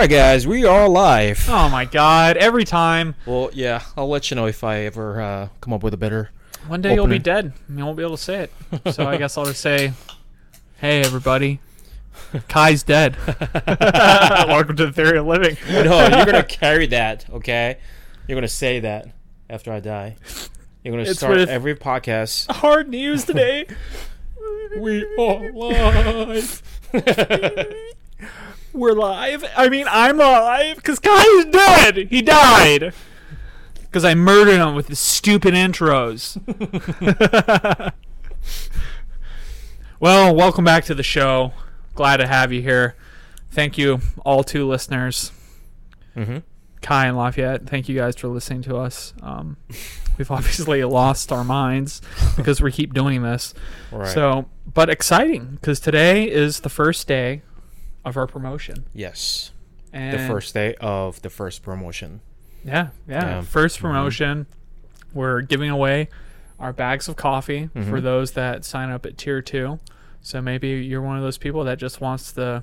Right, guys, we are live. Oh my god, every time. Well, yeah, I'll let you know if I ever uh, come up with a better. One day you'll be dead. You won't be able to say it. So I guess I'll just say, hey, everybody. Kai's dead. Welcome to the Theory of Living. No, you're gonna carry that, okay? You're gonna say that after I die. You're gonna It's start every podcast. Hard news today. We are live. We're live. I mean, I'm alive because Kai's dead. He died. Because I murdered him with his stupid intros. well, welcome back to the show. Glad to have you here. Thank you, all two listeners, mm-hmm. Kai and Lafayette. Thank you guys for listening to us. Um, we've obviously lost our minds because we keep doing this. Right. So, but exciting because today is the first day of our promotion. yes, And the first day of the first promotion. yeah, yeah, Yeah. first Mhm. promotion. We're giving away our bags of coffee for Mhm. those that sign up at tier two. So maybe you're one of those people that just wants to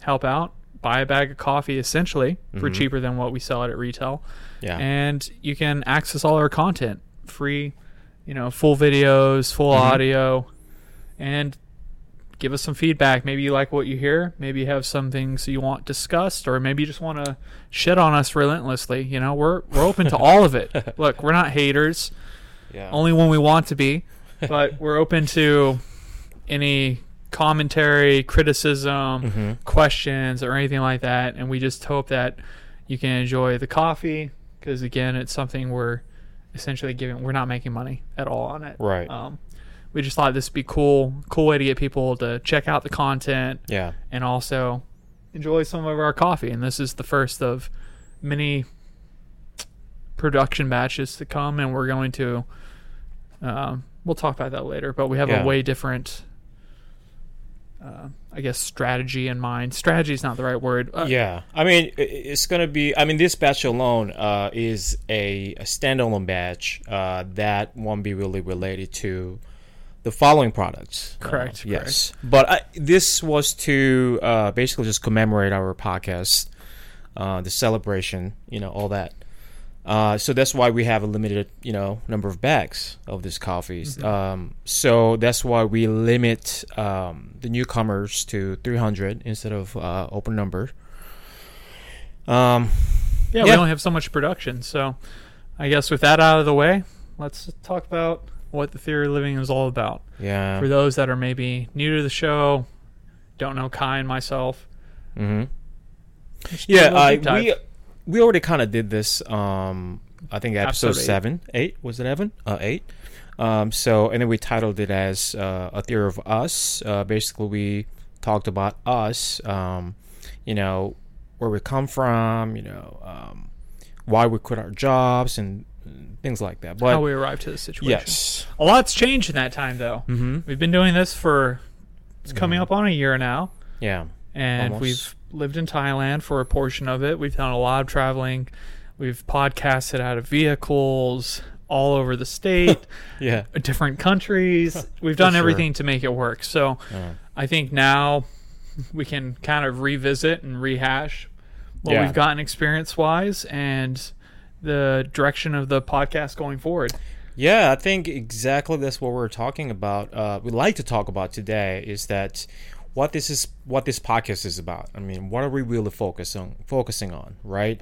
help out, buy a bag of coffee essentially for Mhm. cheaper than what we sell it at retail, Yeah. and you can access all our content free, you know, full videos, full Mhm. audio, and give us some feedback. Maybe you like what you hear. Maybe you have some things you want discussed, or maybe you just want to shit on us relentlessly. You know, we're we're open to all of it. Look, we're not haters, yeah. only when we want to be, but we're open to any commentary, criticism, hmm questions, or anything like that. And we just hope that you can enjoy the coffee because again, it's something we're essentially giving. We're not making money at all on it. Right. Um, we just thought this would be cool, cool way to get people to check out the content yeah. and also enjoy some of our coffee. And this is the first of many production batches to come, and we're going to. Um, we'll talk about that later, but we have Yeah. a way different. Uh, I guess strategy in mind. Strategy is not the right word. Uh, yeah, I mean, it's gonna be. I mean, this batch alone uh, is a, a standalone batch uh, that won't be really related to the following products. Uh, Correct, yes, but I, this was to uh, basically just commemorate our podcast, uh, the celebration, you know, all that. Uh, so that's why we have a limited, you know, number of bags of these coffees. Mhm. Um, so that's why we limit um, the newcomers to 300 instead of uh, open number. Um, yeah, we Yeah. only have so much production. So, I guess with that out of the way, let's talk about what the theory of living is all about. yeah. For those that are maybe new to the show, don't know Kai and myself. hmm let's do a Yeah, I, we we already kind of did this. Um, I think episode, Episode eight. seven, eight was it Evan? Uh, eight. Um, so and then we titled it as uh, a theory of us. Uh, basically, we talked about us. Um, you know where we come from. You know um, why we quit our jobs and things like that. But how we arrived to this situation. yes. A lot's changed in that time, though. Mm-hmm. We've been doing this for it's coming Mhm. up on a year now, Yeah. and Almost. we've lived in Thailand for a portion of it. We've done a lot of traveling. We've podcasted out of vehicles all over the state, Yeah. different countries. We've done sure. everything to make it work. So Uh, I think now we can kind of revisit and rehash what Yeah. we've gotten experience wise and the direction of the podcast going forward. Yeah, I think exactly that's what we're talking about. Uh, we'd like to talk about today is that what this is, what this podcast is about. I mean, what are we really focus on, focusing on, right?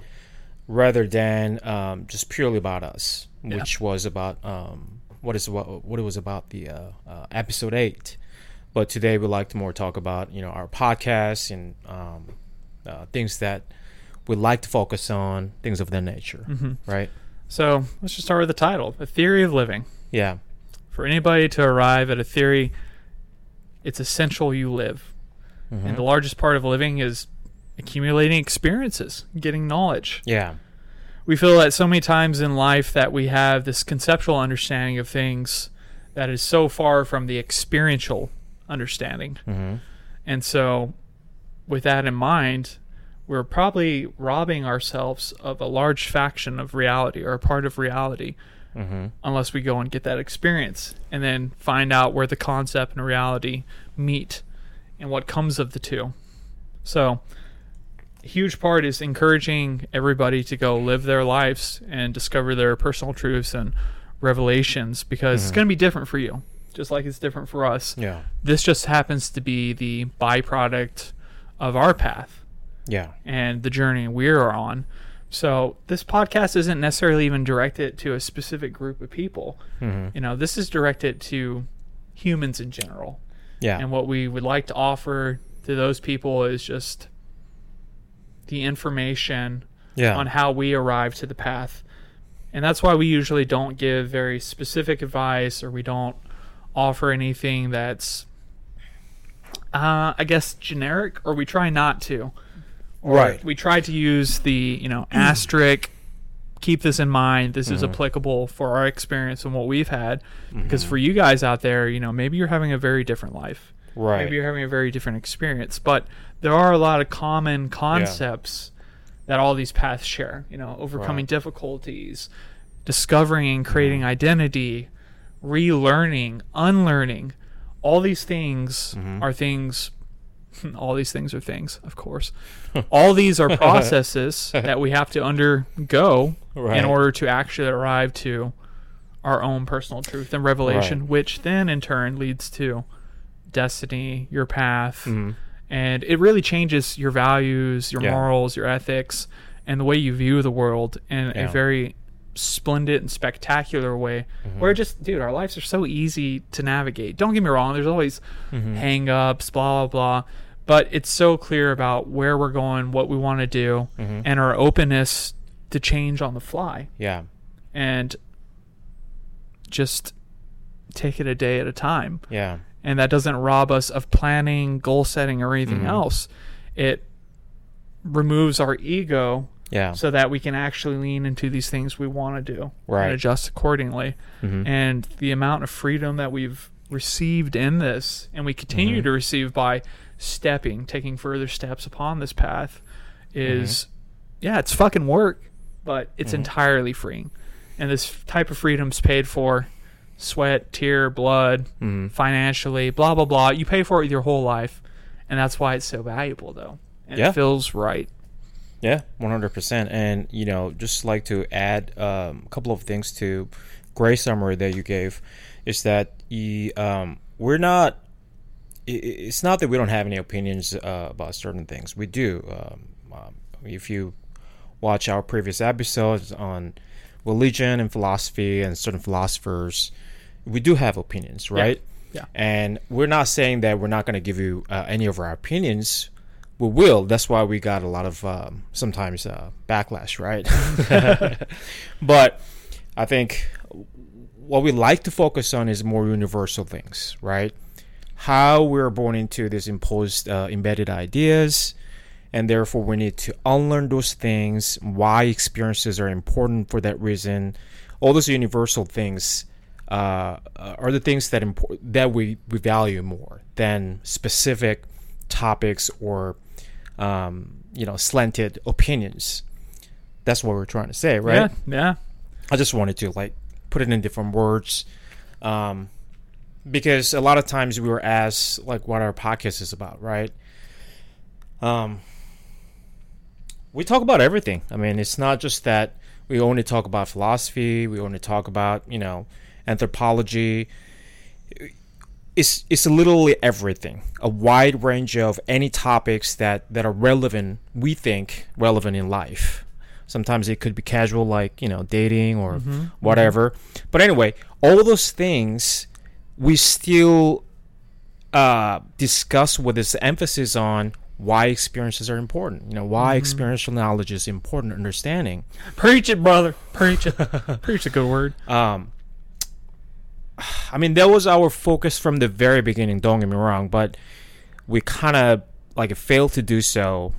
Rather than um, just purely about us, Yeah. which was about um, what is what what it was about the uh, uh, episode eight. But today we'd like to more talk about you know our podcast and um, uh, things that we like to focus on, things of that nature, hmm right? So let's just start with the title The Theory of Living. Yeah, For anybody to arrive at a theory, it's essential you live. Mhm. And the largest part of living is accumulating experiences, getting knowledge. yeah. We feel that so many times in life that we have this conceptual understanding of things that is so far from the experiential understanding. hmm And so, with that in mind, we're probably robbing ourselves of a large faction of reality or a part of reality hmm unless we go and get that experience and then find out where the concept and reality meet and what comes of the two. So, huge part is encouraging everybody to go live their lives and discover their personal truths and revelations because it's Mhm. going to be different for you, just like it's different for us. Yeah. This just happens to be the byproduct of our path Yeah. and the journey we are on. So this podcast isn't necessarily even directed to a specific group of people. hmm You know, this is directed to humans in general. Yeah. And what we would like to offer to those people is just the information yeah. on how we arrive to the path. And that's why we usually don't give very specific advice or we don't offer anything that's, uh, I guess, generic, or we try not to. Right. We try to use the, you know, asterisk, keep this in mind. This is Mhm. applicable for our experience and what we've had. Because Mhm. for you guys out there, you know, maybe you're having a very different life. right. Maybe you're having a very different experience. But there are a lot of common concepts that all these paths share. You know, overcoming Right. difficulties, discovering and creating identity, relearning, unlearning. All these things are things. All these things are things, of course. all these are processes that we have to undergo Right. in order to actually arrive to our own personal truth and revelation, Right. which then in turn leads to destiny, your path, Mhm. and it really changes your values, your Yeah. morals, your ethics, and the way you view the world in Yeah. a very splendid and spectacular way. Mm-hmm. Where just, dude, our lives are so easy to navigate. Don't get me wrong, there's always Mhm. hang-ups, blah blah blah, but it's so clear about where we're going, what we want to do, Mhm. and our openness to change on the fly Yeah. and just take it a day at a time. Yeah. And that doesn't rob us of planning, goal setting, or anything Mhm. else. It removes our ego Yeah. so that we can actually lean into these things we want to do Right. and adjust accordingly. Mhm. And the amount of freedom that we've received in this and we continue Mhm. to receive by stepping, taking further steps upon this path is, yeah, it's fucking work, but it's Mhm. entirely freeing. And this type of freedom's paid for sweat, tear, blood, Mhm. financially, blah, blah, blah. You pay for it with your whole life. And that's why it's so valuable, though. And Yeah. it feels right. Yeah, one hundred percent. And you know, just like to add um, a couple of things to Gray's summary that you gave is that you, um, we're not. It's not that we don't have any opinions uh, about certain things. We do. Um, um, if you watch our previous episodes on religion and philosophy and certain philosophers, we do have opinions, right? Yeah. And we're not saying that we're not going to give you uh, any of our opinions. We will. That's why we got a lot of um, sometimes uh, backlash, right? but I think what we like to focus on is more universal things, right? How we're born into these imposed, uh, embedded ideas, and therefore we need to unlearn those things. Why experiences are important for that reason. All those universal things uh, are the things that impor- that we, we value more than specific topics or um, you know slanted opinions. That's what we're trying to say, right? Yeah. Yeah. I just wanted to like put it in different words, um, because a lot of times we were asked like what our podcast is about, right? Um, we talk about everything. I mean, it's not just that we only talk about philosophy. We only talk about you know anthropology. It's it's literally everything. A wide range of any topics that that are relevant. We think relevant in life. Sometimes it could be casual, like you know, dating or Mhm. whatever. But anyway, all those things we still uh, discuss with this emphasis on why experiences are important. You know, why Mhm. experiential knowledge is important understanding. Preach it, brother. Preach it. Preach a good word. Um, I mean, that was our focus from the very beginning. Don't get me wrong, but we kind of like failed to do so,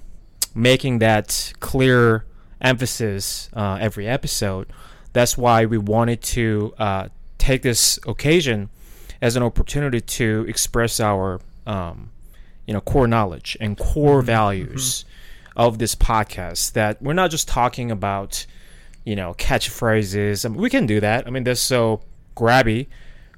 making that clear emphasis uh, every episode. That's why we wanted to uh, take this occasion as an opportunity to express our, um, you know, core knowledge and core values of this podcast. That we're not just talking about, you know, catchphrases. I mean, we can do that. I mean, they're so grabby,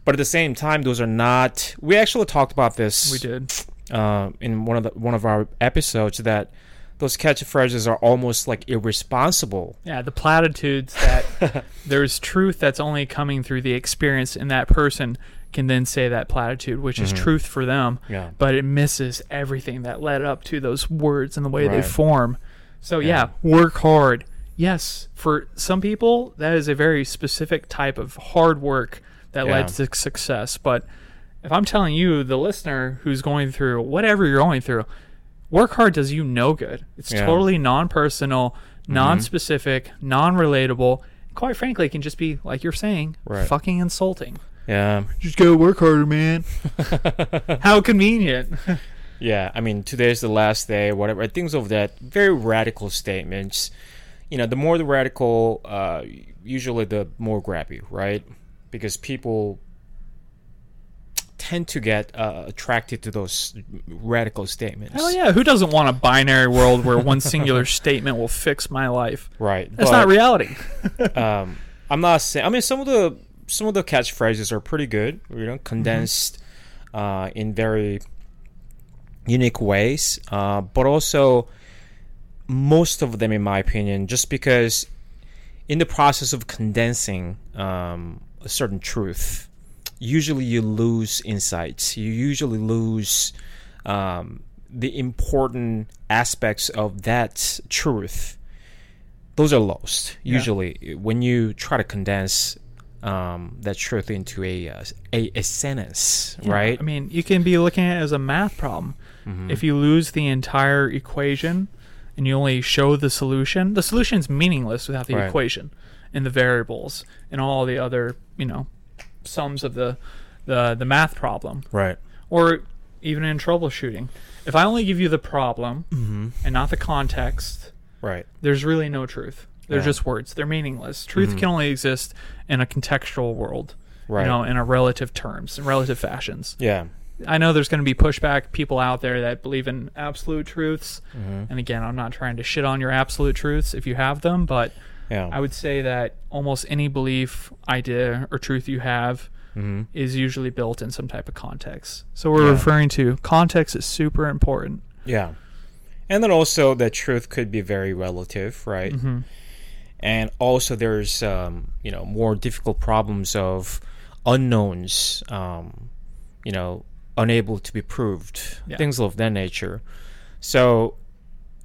but at the same time, those are not. We actually talked about this We did. uh, in one of the one of our episodes that those catchphrases are almost like irresponsible. Yeah, the platitudes that there's truth that's only coming through the experience, in that person can then say that platitude, which is truth for them, Yeah. but it misses everything that led up to those words and the way they form. So, yeah. Yeah. work hard. Yes, for some people, that is a very specific type of hard work that Yeah. led to success. But if I'm telling you, the listener who's going through whatever you're going through, work hard does you no good. It's Yeah. Mm-hmm. totally non personal, non specific, non relatable. Quite frankly, it can just be, like you're saying, Right. fucking insulting. Yeah. Just go work harder, man. How convenient. Yeah, I mean, today's the last day, whatever. Things of that. Very radical statements. You know, the more the radical, uh, usually the more grab you, right? Because people tend to get uh, attracted to those radical statements. Hell yeah. Who doesn't want a binary world where one singular statement will fix my life? Right. That's but, not reality. um, I'm not saying. I mean, some of the some of the catchphrases are pretty good. You know, condensed uh, in very unique ways, uh, but also most of them, in my opinion, just because in the process of condensing um, a certain truth, usually you lose insights. You usually lose um, the important aspects of that truth. Those are lost Yeah. usually when you try to condense um, that truth into a, uh, a a sentence, Yeah, right? I mean, you can be looking at it as a math problem. Mm-hmm. If you lose the entire equation and you only show the solution, the solution's meaningless without the Right. equation and the variables and all the other, you know, sums of the the, the math problem. right. Or even in troubleshooting. If I only give you the problem Mm-hmm. and not the context, Right. there's really no truth. They're Yeah. just words. They're meaningless. Truth Mhm. can only exist in a contextual world, Right. you know, in a relative terms, in relative fashions. yeah. I know there's going to be pushback people out there that believe in absolute truths. Mm-hmm. And again, I'm not trying to shit on your absolute truths if you have them, but Yeah. I would say that almost any belief, idea, or truth you have mm-hmm. is usually built in some type of context. So we're Yeah. referring to context is super important. Yeah. And then also that truth could be very relative, right? hmm And also there's um, you know, more difficult problems of unknowns, um, you know, unable to be proved. Yeah. Things of that nature. So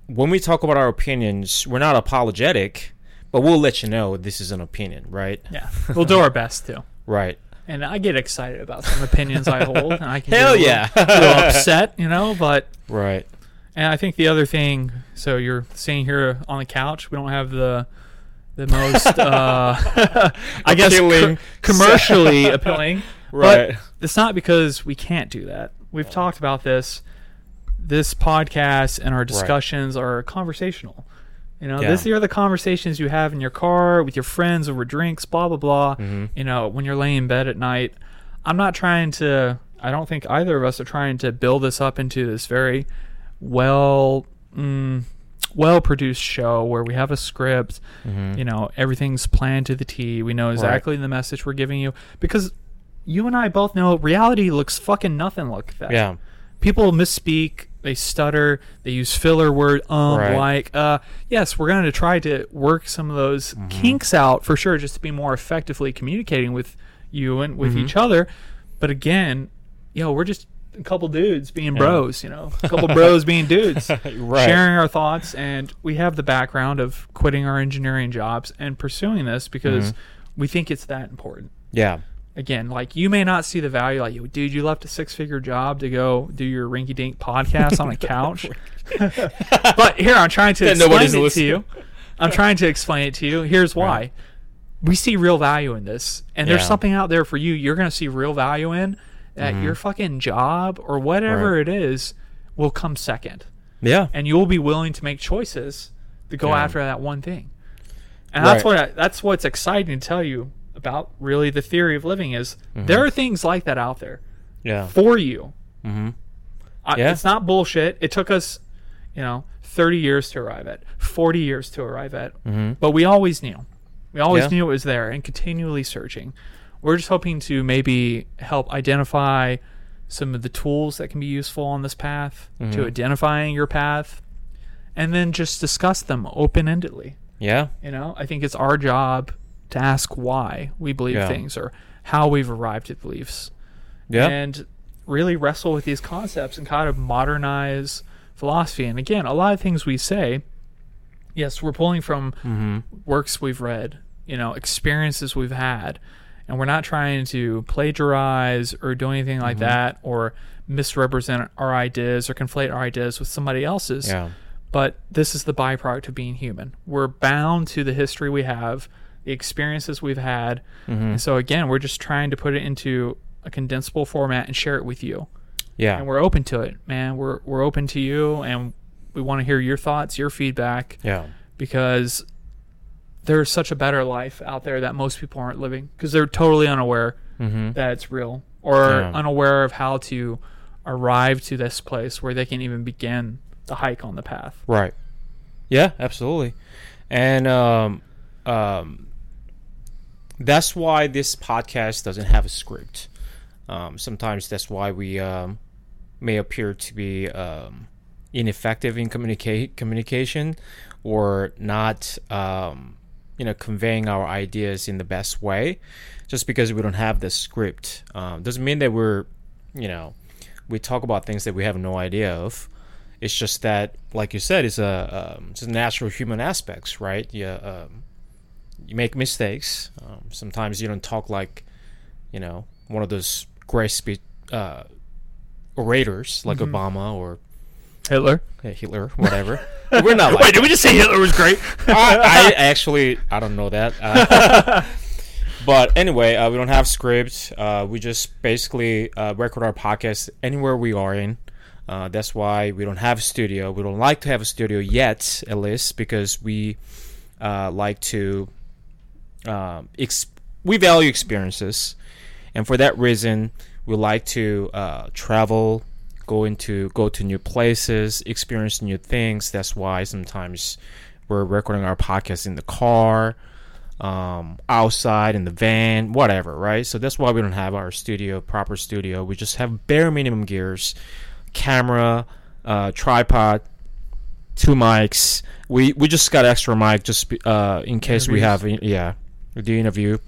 when we talk about our opinions, we're not apologetic, but we'll let you know this is an opinion, right? Yeah, we'll do our best to. Right. And I get excited about some opinions I hold, and I can Hell little- yeah. a little upset, you know. But Right. and I think the other thing, so you're sitting here on the couch. We don't have the the most, uh, I guess, co- commercially appealing. Right. But it's not because we can't do that. We've talked about this. This podcast and our discussions are conversational. You know, Yeah. these are the conversations you have in your car with your friends over drinks, blah blah blah. Mhm. You know, when you're laying in bed at night. I'm not trying to. I don't think either of us are trying to build this up into this very well, mm, well produced show where we have a script. Mhm. You know, everything's planned to the T. We know exactly the message we're giving you because you and I both know reality looks fucking nothing like that. Yeah. People misspeak, they stutter, they use filler word, um, Right. like, uh, yes, we're going to try to work some of those Mm-hmm. kinks out for sure, just to be more effectively communicating with you and with Mm-hmm. each other. But again, you know, we're just a couple dudes being bros, you know, a couple bros being dudes. Right. sharing our thoughts and we have the background of quitting our engineering jobs and pursuing this because Mm-hmm. we think it's that important. Yeah. again like you may not see the value like dude you left a six figure job to go do your rinky dink podcast on a couch. But here i'm trying to Yeah, explain nobody's it to you. I'm trying to explain it to you. Here's why. Right. we see real value in this and there's something out there for you you're going to see real value in that your fucking job or whatever Mm-hmm. Right. it is will come second Yeah. and you'll be willing to make choices to go Yeah. after that one thing. And that's what I, that's what's exciting to tell you about really the theory of living is Mm-hmm. there are things like that out there Yeah. for you. Mm-hmm. I, Yeah. It's not bullshit. It took us, you know, 30 years to arrive at, 40 years to arrive at, Mm-hmm. but we always knew. We always Yeah. knew it was there and continually searching. We're just hoping to maybe help identify some of the tools that can be useful on this path to Mhm. identifying your path and then just discuss them open endedly. Yeah. You know, I think it's our job to ask why we believe Yeah. things or how we've arrived at beliefs Yeah. and really wrestle with these concepts and kind of modernize philosophy. And again, a lot of things we say, yes, we're pulling from mm-hmm. works we've read, you know, experiences we've had, and we're not trying to plagiarize or do anything like that or misrepresent our ideas or conflate our ideas with somebody else's. Yeah. But this is the byproduct of being human. We're bound to the history we have, the experiences we've had. Mm-hmm. And so again, we're just trying to put it into a condensable format and share it with you. Yeah. And we're open to it, man. We're we're open to you and we want to hear your thoughts, your feedback Yeah. because there's such a better life out there that most people aren't living because they're totally unaware Mm-hmm. that it's real or Yeah. unaware of how to arrive to this place where they can even begin the hike on the path. Right. Yeah, absolutely. And um, um, that's why this podcast doesn't have a script. Um, sometimes that's why we um, may appear to be um, ineffective in communicate communication or not, um, you know, conveying our ideas in the best way, just because we don't have the script. Um, doesn't mean that we're, you know, we talk about things that we have no idea of. It's just that, like you said, it's a um, natural human aspects, right? Yeah, um, you make mistakes. Um, sometimes you don't talk like, you know, one of those great speech uh, orators like Mm-hmm. Obama or Hitler. uh, Hitler, whatever. We're not like Wait, did we just say Hitler was great? I, I actually I don't know that. Uh, but anyway, uh, we don't have scripts. Uh, we just basically uh, record our podcast anywhere we are in. Uh, that's why we don't have a studio. We don't like to have a studio yet, at least, because we uh, like to um, we value experiences, and for that reason, we like to uh, travel, go into go to new places, experience new things. That's why sometimes we're recording our podcast in the car, um, outside in the van, whatever, right? So that's why we don't have our studio, proper studio. We just have bare minimum gears, camera, uh, tripod, two mics. We we just got extra mic just uh, in case we have yeah, the interview.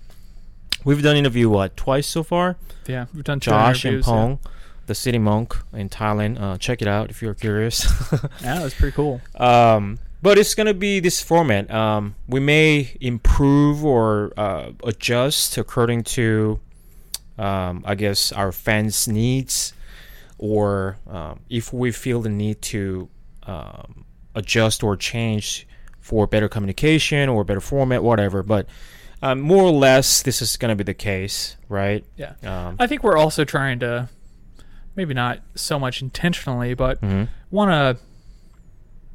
We've done interview what twice so far. Yeah, we've done two Josh and Pong. yeah. The city monk in Thailand. Uh, check it out if you're curious. Yeah, that's pretty cool. um, but it's gonna be this format. Um, we may improve or uh, adjust according to, um, I guess, our fans' needs, or um, if we feel the need to um, adjust or change for better communication or better format, whatever. But um, more or less, this is gonna be the case, right? Yeah. Um, I think we're also trying to, maybe not so much intentionally, but mhm. want to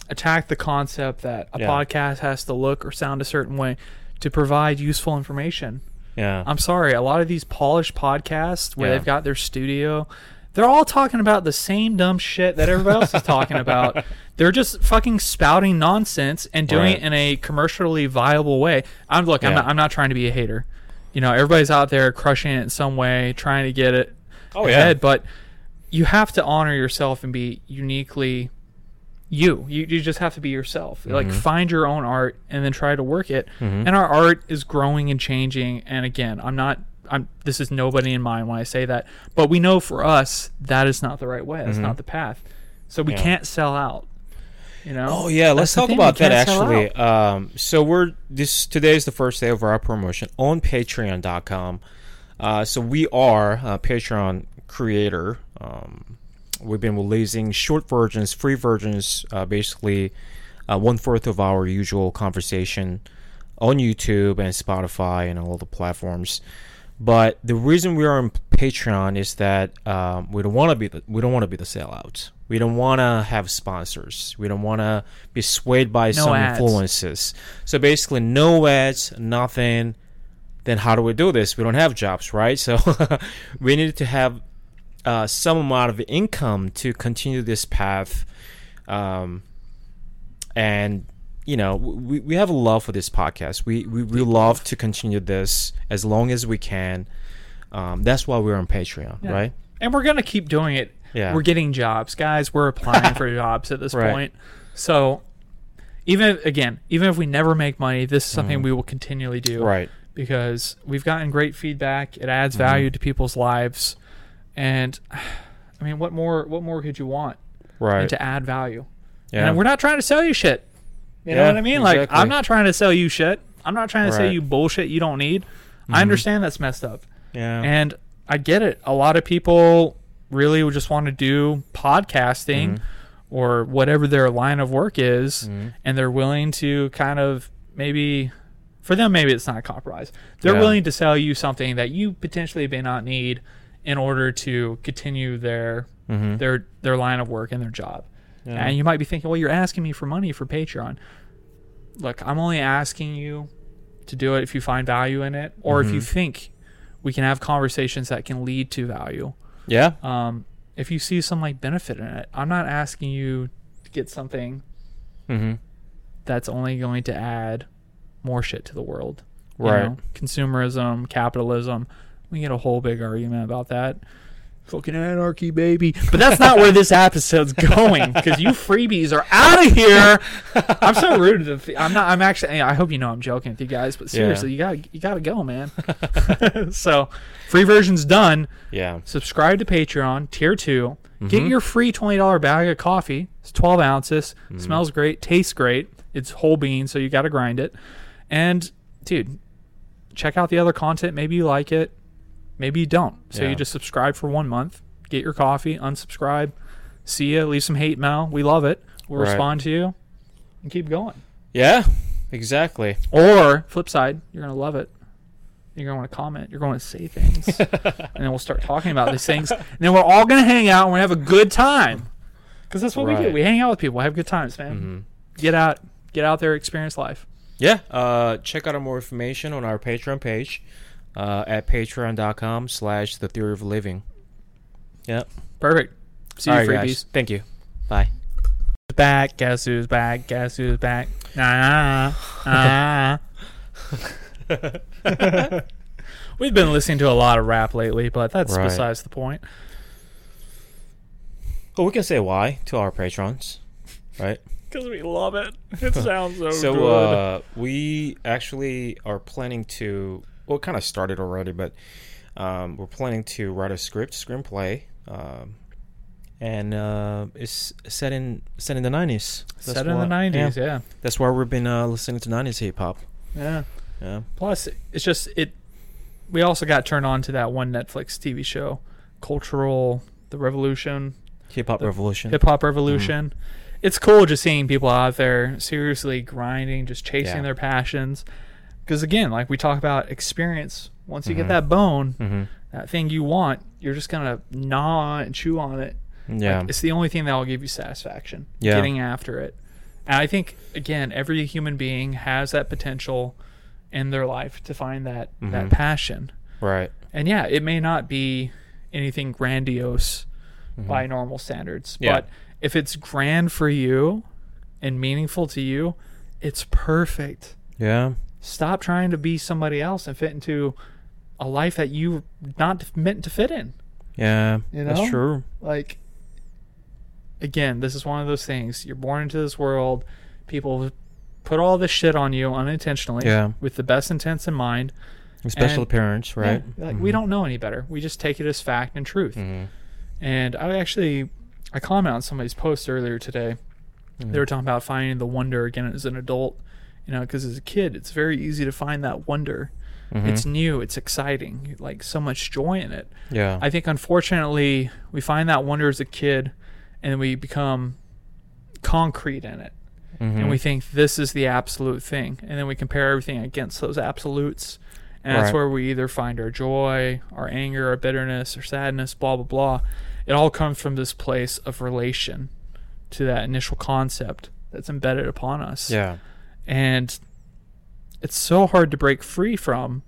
attack the concept that a Yeah. podcast has to look or sound a certain way to provide useful information. Yeah. I'm sorry, a lot of these polished podcasts where Yeah. they've got their studio, they're all talking about the same dumb shit that everybody else is talking about. They're just fucking spouting nonsense and doing Right. it in a commercially viable way. I'm look, I'm not I'm not trying to be a hater. You know, everybody's out there crushing it in some way, trying to get it Oh, yeah. but you have to honor yourself and be uniquely you. You, you just have to be yourself. Like Mm-hmm. find your own art and then try to work it. Mhm. And our art is growing and changing. And again, I'm not. I'm. This is nobody in mind when I say that. But we know for us that is not the right way. That's not the path. So we Mm-hmm. Yeah. can't sell out. You know. Oh yeah, let's That's talk about that actually. Um, so we're this today is the first day of our promotion on Patreon.com. Uh, so we are a Patreon creator. Um, we've been releasing short versions, free versions, uh, basically uh, one fourth of our usual conversation on YouTube and Spotify and all the platforms. But the reason we are on Patreon is that um, we don't want to be the we don't want to be the sellouts. We don't want to have sponsors. We don't want to be swayed by some ads. influences. So basically, no ads, nothing. Then how do we do this? We don't have jobs, right? So we need to have uh, some amount of income to continue this path. Um, and you know we, we have a love for this podcast we, we we love to continue this as long as we can um, that's why we're on patreon Yeah. right And we're gonna keep doing it. Yeah. We're getting jobs, guys. We're applying for jobs at this Right. point. So even if, again, even if we never make money, this is something Mhm. we will continually do Right. because we've gotten great feedback. It adds Mhm. value to people's lives, and I mean, what more? What more could you want Right. to add value? Yeah. And we're not trying to sell you shit. You know what I mean? Like. I'm not trying to sell you shit. I'm not trying to sell you bullshit you don't need. I Mhm. understand that's messed up. yeah. And I get it. A lot of people really would just want to do podcasting Mhm. or whatever their line of work is, Mhm. and they're willing to kind of maybe, for them, maybe it's not a compromise. They're Yeah. willing to sell you something that you potentially may not need in order to continue their Mhm. their their line of work and their job. Yeah. And you might be thinking, well, you're asking me for money for Patreon. Look, I'm only asking you to do it if you find value in it, or if you Mhm. think we can have conversations that can lead to value. yeah. Um, if you see some like benefit in it, I'm not asking you to get something Mm-hmm. that's only going to add more shit to the world. you Right. know? Consumerism, capitalism. We get a whole big argument about that. Fucking anarchy, baby. But that's not where this episode's going because you freebies are out of here. I'm so rude to the. I'm not. I'm actually. I hope you know I'm joking with you guys, but Yeah. seriously, you got you got to go, man. so, free version's done. Yeah. Subscribe to Patreon, tier 2 Get Mhm. your free twenty dollar bag of coffee. It's twelve ounces. Mhm. Smells great. Tastes great. It's whole bean, so you got to grind it. And dude, check out the other content. Maybe you like it. Maybe you don't. So Yeah. you just subscribe for one month. Get your coffee. Unsubscribe. See ya. Leave some hate mail. We love it. We'll Right. respond to you and keep going. Yeah. Exactly. Or flip side, you're gonna love it. You're gonna want to comment. You're going to say things, and then we'll start talking about these things. And then we're all gonna hang out and we're gonna have a good time. Because that's what we do. We hang out with people. We Have good times, man. hmm Get out, get out there, experience life. Yeah. Uh, check out more information on our Patreon page uh, at patreon.com slash the theory of living. Yep. Perfect. See you, All right, freebies. guys. Thank you. Bye. Back. Guess who's back? Guess who's back? Ah. ah. We've been listening to a lot of rap lately, but that's Right. besides the point. Well, we can say why to our patrons, right? Because we love it. It sounds so, so good. uh, we actually are planning to well it kind of started already but um, we're planning to write a script screenplay um, and uh, it's set in set in the 90s That's Set in why- the nineties, yeah. yeah. that's why we've been uh, listening to 90s hip-hop yeah. yeah Plus, it's just it. We also got turned on to that one Netflix TV show, Cultural the Revolution, hip-hop revolution Hip Hop Revolution. It's cool just seeing people out there seriously grinding, just chasing Yeah. their passions. Because again, like we talk about experience, once you Mhm. get that bone, mm-hmm. that thing you want, you're just gonna gnaw and chew on it. yeah Like, it's the only thing that will give you satisfaction. Yeah. Getting after it. And I think again, every human being has that potential in their life to find that that Mhm. passion. right And yeah, it may not be anything grandiose Mhm. by normal standards, Yeah. but if it's grand for you and meaningful to you, it's perfect. yeah Stop trying to be somebody else and fit into a life that you're not meant to fit in. yeah You know? that's true. Like again this is one of those things. You're born into this world. People put all this shit on you unintentionally Yeah. with the best intents in mind. Special And- appearance right? Yeah, like we don't know any better. We just take it as fact and truth. Mm-hmm. and i actually i commented on somebody's post earlier today. They were talking about finding the wonder again as an adult you know because as a kid it's very easy to find that wonder Mm-hmm. it's new it's exciting like so much joy in it yeah I think unfortunately we find that wonder as a kid and we become concrete in it. Mhm. And we think this is the absolute thing. And then we compare everything against those absolutes. And that's Right. where we either find our joy, our anger, our bitterness, our sadness, blah, blah, blah. It all comes from this place of relation to that initial concept that's embedded upon us. yeah And it's so hard to break free from,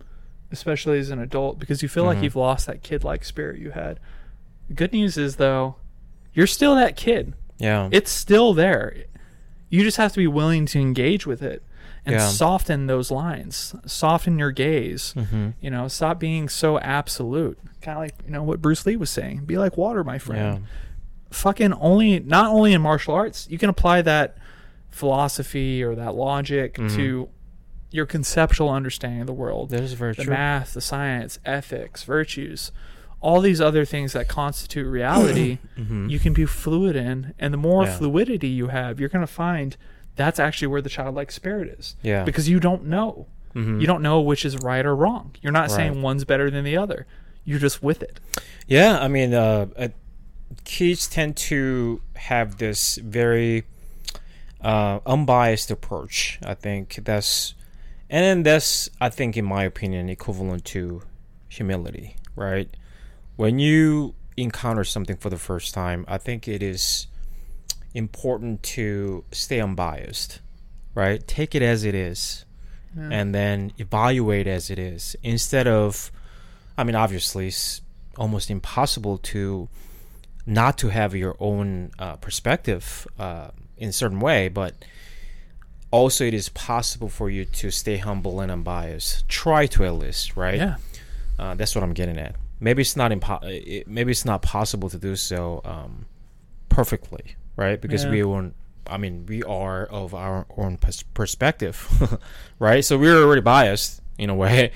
especially as an adult, because you feel like Mhm. you've lost that kid like spirit you had. The good news is, though, you're still that kid. yeah It's still there. You just have to be willing to engage with it and Yeah. soften those lines, soften your gaze. mm-hmm. You know, stop being so absolute. Kind of like, you know, what Bruce Lee was saying be like water, my friend yeah fucking only not only in martial arts you can apply that philosophy or that logic Mhm. to your conceptual understanding of the world That is very the true. math, the science, ethics, virtues, all these other things that constitute reality, Mhm. you can be fluid in. And the more Yeah. fluidity you have, you're going to find that's actually where the childlike spirit is. Yeah. Because you don't know. Mhm. You don't know which is right or wrong. You're not saying one's better than the other. You're just with it. Yeah, I mean, uh, uh, kids tend to have this very uh, unbiased approach. I think that's, and then that's, I think, in my opinion, equivalent to humility, right? When you encounter something for the first time, I think it is important to stay unbiased, right? Take it as it is Yeah. and then evaluate as it is instead of i mean obviously it's almost impossible to not to have your own uh, perspective uh, in a certain way but also it is possible for you to stay humble and unbiased try to at least right yeah. uh, that's what i'm getting at maybe it's not impo- it, maybe it's not possible to do so um, perfectly right because Yeah. we won't I mean, we are of our own pers- perspective, right? So we're already biased in a way,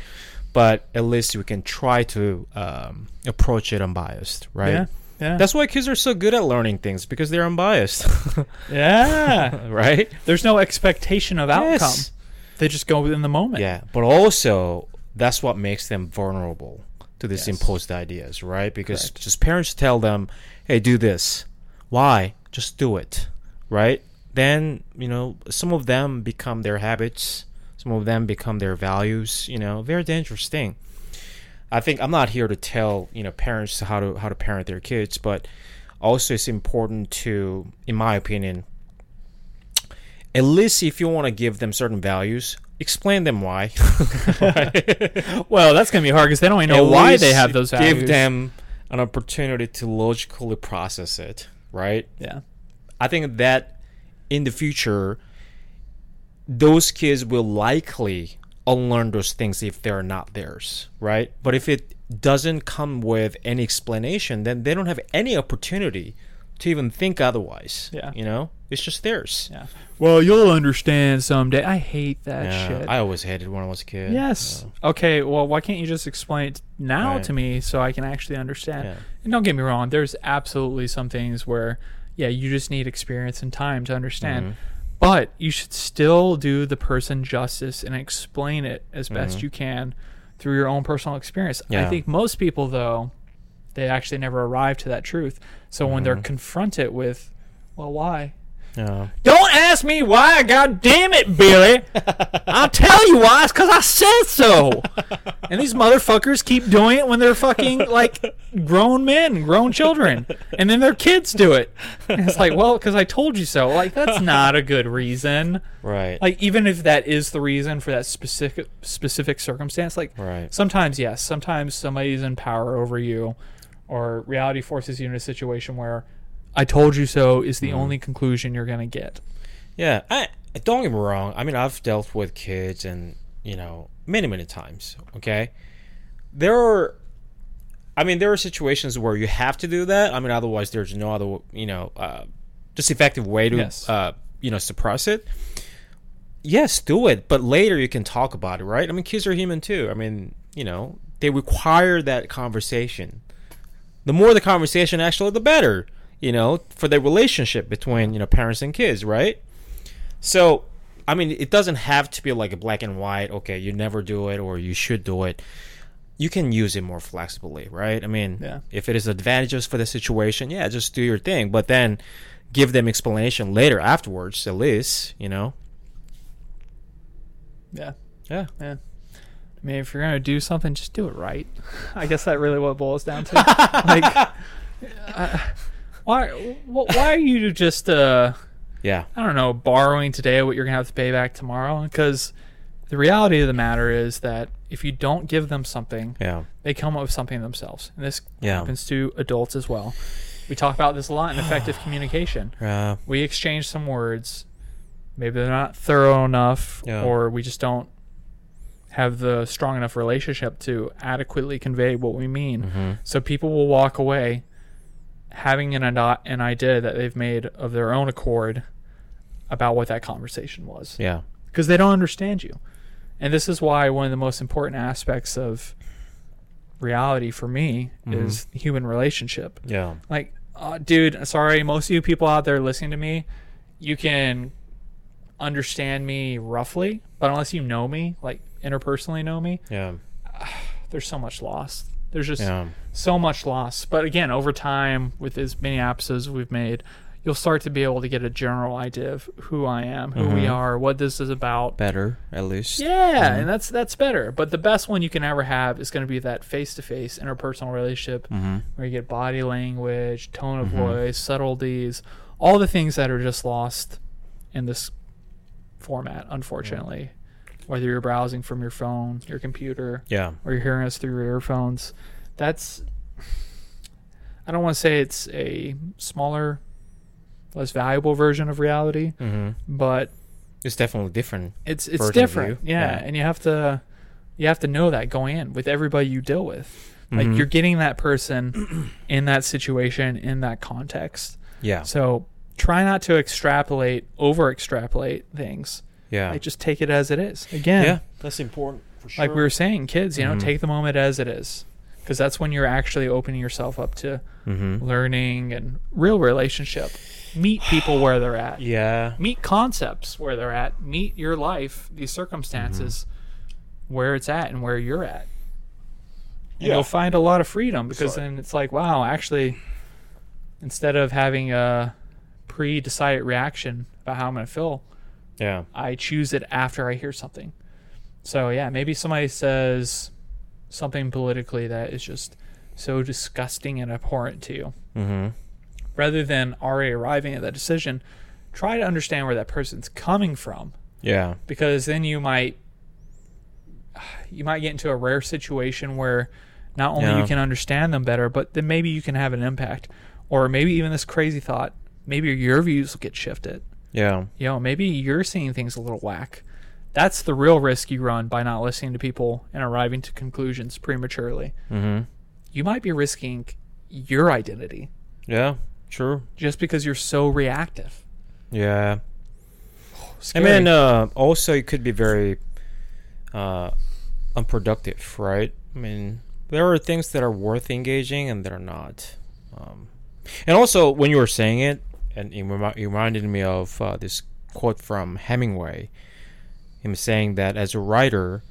but at least we can try to um, approach it unbiased, right? Yeah. Yeah. That's why kids are so good at learning things because they're unbiased, yeah. right? There's no expectation of outcome. Yes. They just go in the moment. Yeah, but also that's what makes them vulnerable to these Yes. imposed ideas, right? Because Correct. just parents tell them, "Hey, do this." Why? Just do it, right? Then you know some of them become their habits. Some of them become their values. You know, very dangerous thing. I think I'm not here to tell you know parents how to how to parent their kids, but also it's important to, in my opinion, at least if you want to give them certain values, explain them why. Well, that's gonna be hard because they don't even know At why they have those values. Give them an opportunity to logically process it, right? Yeah. I think that in the future, those kids will likely unlearn those things if they're not theirs, right? But if it doesn't come with any explanation, then they don't have any opportunity to even think otherwise. Yeah. You know? It's just theirs. Yeah. Well, you'll understand someday. I hate that Yeah, shit. I always hated when I was a kid. yes. Uh, Okay. Well, why can't you just explain it now Right. to me so I can actually understand? yeah. And don't get me wrong. There's absolutely some things where, yeah, you just need experience and time to understand. Mhm. But you should still do the person justice and explain it as best Mhm. you can through your own personal experience. I think most people, though, they actually never arrive to that truth. So when they're Mhm. confronted with, well, why? Yeah. Don't ask me why, god damn it, Billy. I'll tell you why, it's because I said so. and these motherfuckers keep doing it when they're fucking like grown men, grown children. And then their kids do it. And it's like, well, because I told you so. Like, that's not a good reason. Right. Like, even if that is the reason for that specific specific circumstance, like right. sometimes yes, sometimes somebody's in power over you or reality forces you in a situation where I told you so is the Mhm. only conclusion you're going to get. Yeah, I don't get me wrong. I mean, I've dealt with kids, and you know, many, many times. Okay, there are. I mean, there are situations where you have to do that. I mean, otherwise, there's no other, you know, uh, just effective way to, Yes. uh, you know, suppress it. Yes, do it, but later you can talk about it, right? I mean, kids are human too. I mean, you know, they require that conversation. The more the conversation, actually, the better you know, for the relationship between, you know, parents and kids, right? So, I mean, it doesn't have to be like a black and white, okay, you never do it or you should do it. You can use it more flexibly, right? I mean, Yeah. if it is advantageous for the situation, yeah, just do your thing, but then give them explanation later afterwards at least, you know. Yeah. Yeah. Yeah. I mean, if you're gonna do something, just do it right. I guess that really what it boils down to. like, uh, why? Why are you just uh, Yeah. I don't know, borrowing today what you're gonna have to pay back tomorrow? Because the reality of the matter is that if you don't give them something, Yeah. they come up with something themselves, and this Yeah. happens to adults as well. We talk about this a lot in effective communication. Yeah. we exchange some words. Maybe they're not thorough enough, Yeah. or we just don't have the strong enough relationship to adequately convey what we mean. hmm So people will walk away having an, an idea that they've made of their own accord about what that conversation was Yeah. because they don't understand you. And this is why one of the most important aspects of reality for me Mhm. is human relationship. Yeah. Like, uh, dude, sorry, most of you people out there listening to me, you can understand me roughly, but unless you know me, like interpersonally know me, Yeah. there's so much lost. There's just Yeah. so much loss. But again, over time, with as many episodes as we've made, you'll start to be able to get a general idea of who I am, who we Mhm. are, what this is about. Better, at least. Yeah, Mhm. and that's that's better. But the best one you can ever have is going to be that face-to-face interpersonal relationship Mm-hmm. where you get body language, tone of Mhm. voice, subtleties, all the things that are just lost in this format, unfortunately. Whether you're browsing from your phone, your computer, Yeah. or you're hearing us through your earphones, that's I don't want to say it's a smaller, less valuable version of reality, Mm-hmm. but It's definitely different. it's it's different. Yeah. Yeah. and you have to you have to know that going in with everybody you deal with. Like Mhm. you're getting that person in that situation in that context. Yeah. So try not to extrapolate, over extrapolate things. Yeah. Like just take it as it is. Again, yeah. That's important for sure. like we were saying, kids, you know, Mhm. take the moment as it is. Because that's when you're actually opening yourself up to Mm-hmm. learning and real relationship. Meet people where they're at. Yeah. Meet concepts where they're at. Meet your life, these circumstances, Mm-hmm. where it's at and where you're at. And Yeah. you'll find a lot of freedom because Sorry. then it's like, wow, actually, instead of having a pre-decided reaction about how I'm going to feel, Yeah. I choose it after I hear something. So yeah, maybe somebody says something politically that is just so disgusting and abhorrent to you. Mm-hmm. Rather than already arriving at that decision, try to understand where that person's coming from Yeah. because then you might you might get into a rare situation where not only Yeah. you can understand them better, but then maybe you can have an impact. Or maybe even this crazy thought, maybe your views will get shifted. Yeah. You know, maybe you're seeing things a little whack. That's the real risk you run by not listening to people and arriving to conclusions prematurely. Mm-hmm. You might be risking your identity Yeah. True. just because you're so reactive. Yeah. Scary. I mean, uh, also it could be very uh, unproductive, right? I mean, there are things that are worth engaging and that are not. Um, and also, when you were saying it, and it remi- it reminded me of uh, this quote from Hemingway. Him saying that as a writer,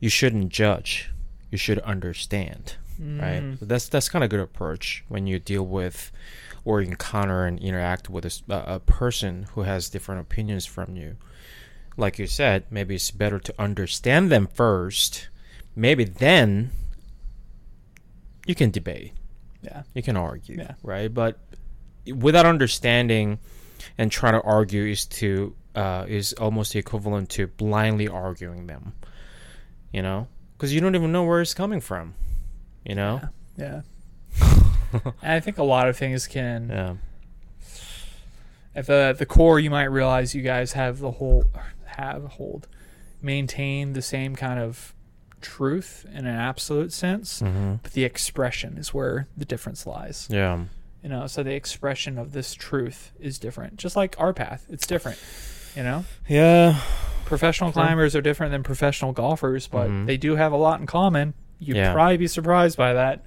you shouldn't judge, you should understand, right? Mm, So that's that's kind of good approach when you deal with or encounter and interact with a person who has different opinions from you. Like you said, maybe it's better to understand them first. Maybe then you can debate, yeah. you can argue, Yeah. right? But without understanding and trying to argue is to uh, is almost equivalent to blindly arguing them. You know, because you don't even know where it's coming from. You know. Yeah. And I think a lot of things can Yeah. at the at the core you might realize you guys have the whole have hold maintain the same kind of truth in an absolute sense Mm-hmm. but the expression is where the difference lies Yeah. You know so the expression of this truth is different just like our path it's different you know Yeah. professional Sure. climbers are different than professional golfers but Mhm. they do have a lot in common you'd Yeah. probably be surprised by that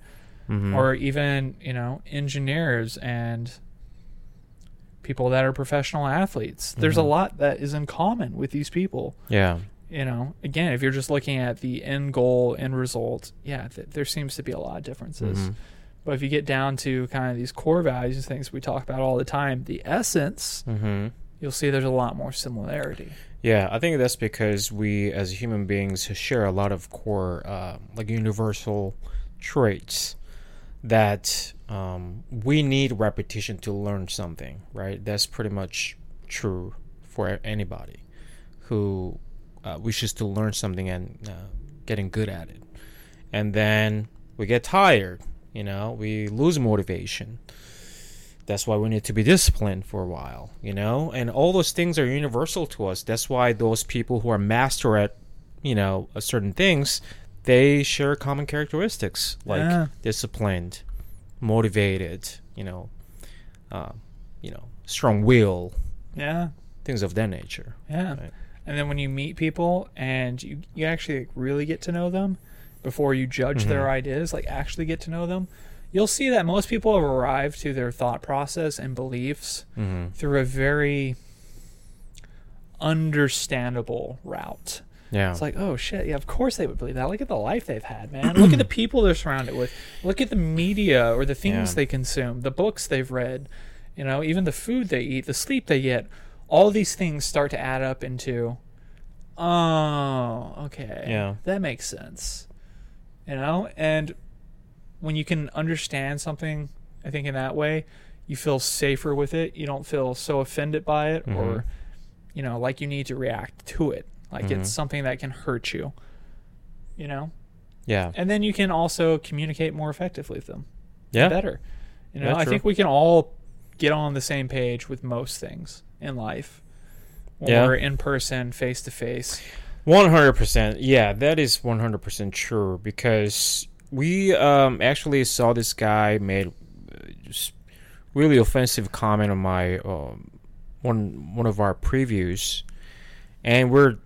Mm-hmm. or even you know engineers and people that are professional athletes there's a Mhm. lot that is in common with these people yeah. you know again if you're just looking at the end goal end result yeah th- there seems to be a lot of differences Mhm. But if you get down to kind of these core values and things we talk about all the time the essence Mm-hmm. you'll see there's a lot more similarity Yeah, I think that's because we, as human beings, share a lot of core, uh, like universal traits that um, we need repetition to learn something, right? That's pretty much true for anybody who uh, wishes to learn something and uh, getting good at it. And then we get tired, you know, we lose motivation. That's why we need to be disciplined for a while, you know? And all those things are universal to us. That's why those people who are master at, you know, certain things, they share common characteristics like Yeah. disciplined, motivated, you know, uh, you know, strong will, yeah things of that nature. Yeah. Right. And then when you meet people and you, you actually really get to know them before you judge their Mhm. ideas, like actually get to know them, you'll see that most people have arrived to their thought process and beliefs Mm-hmm. through a very understandable route. Yeah. It's like, oh shit, yeah, of course they would believe that. Look at the life they've had, man. Look at the people they're surrounded with. Look at the media or the things Yeah. they consume, the books they've read, you know, even the food they eat, the sleep they get. All these things start to add up into, oh, okay, Yeah. that makes sense, you know. And when you can understand something, I think in that way, you feel safer with it. You don't feel so offended by it, Mhm. or you know, like you need to react to it, like Mhm. it's something that can hurt you, you know. yeah. And then you can also communicate more effectively with them, Yeah. better. You know, Yeah, I think we can all get on the same page with most things in life when Yeah. we're in person, face to face. One hundred percent. Yeah, that is one hundred percent true because we um, actually saw this guy made uh, just really offensive comment on my um, one one of our previews, and we're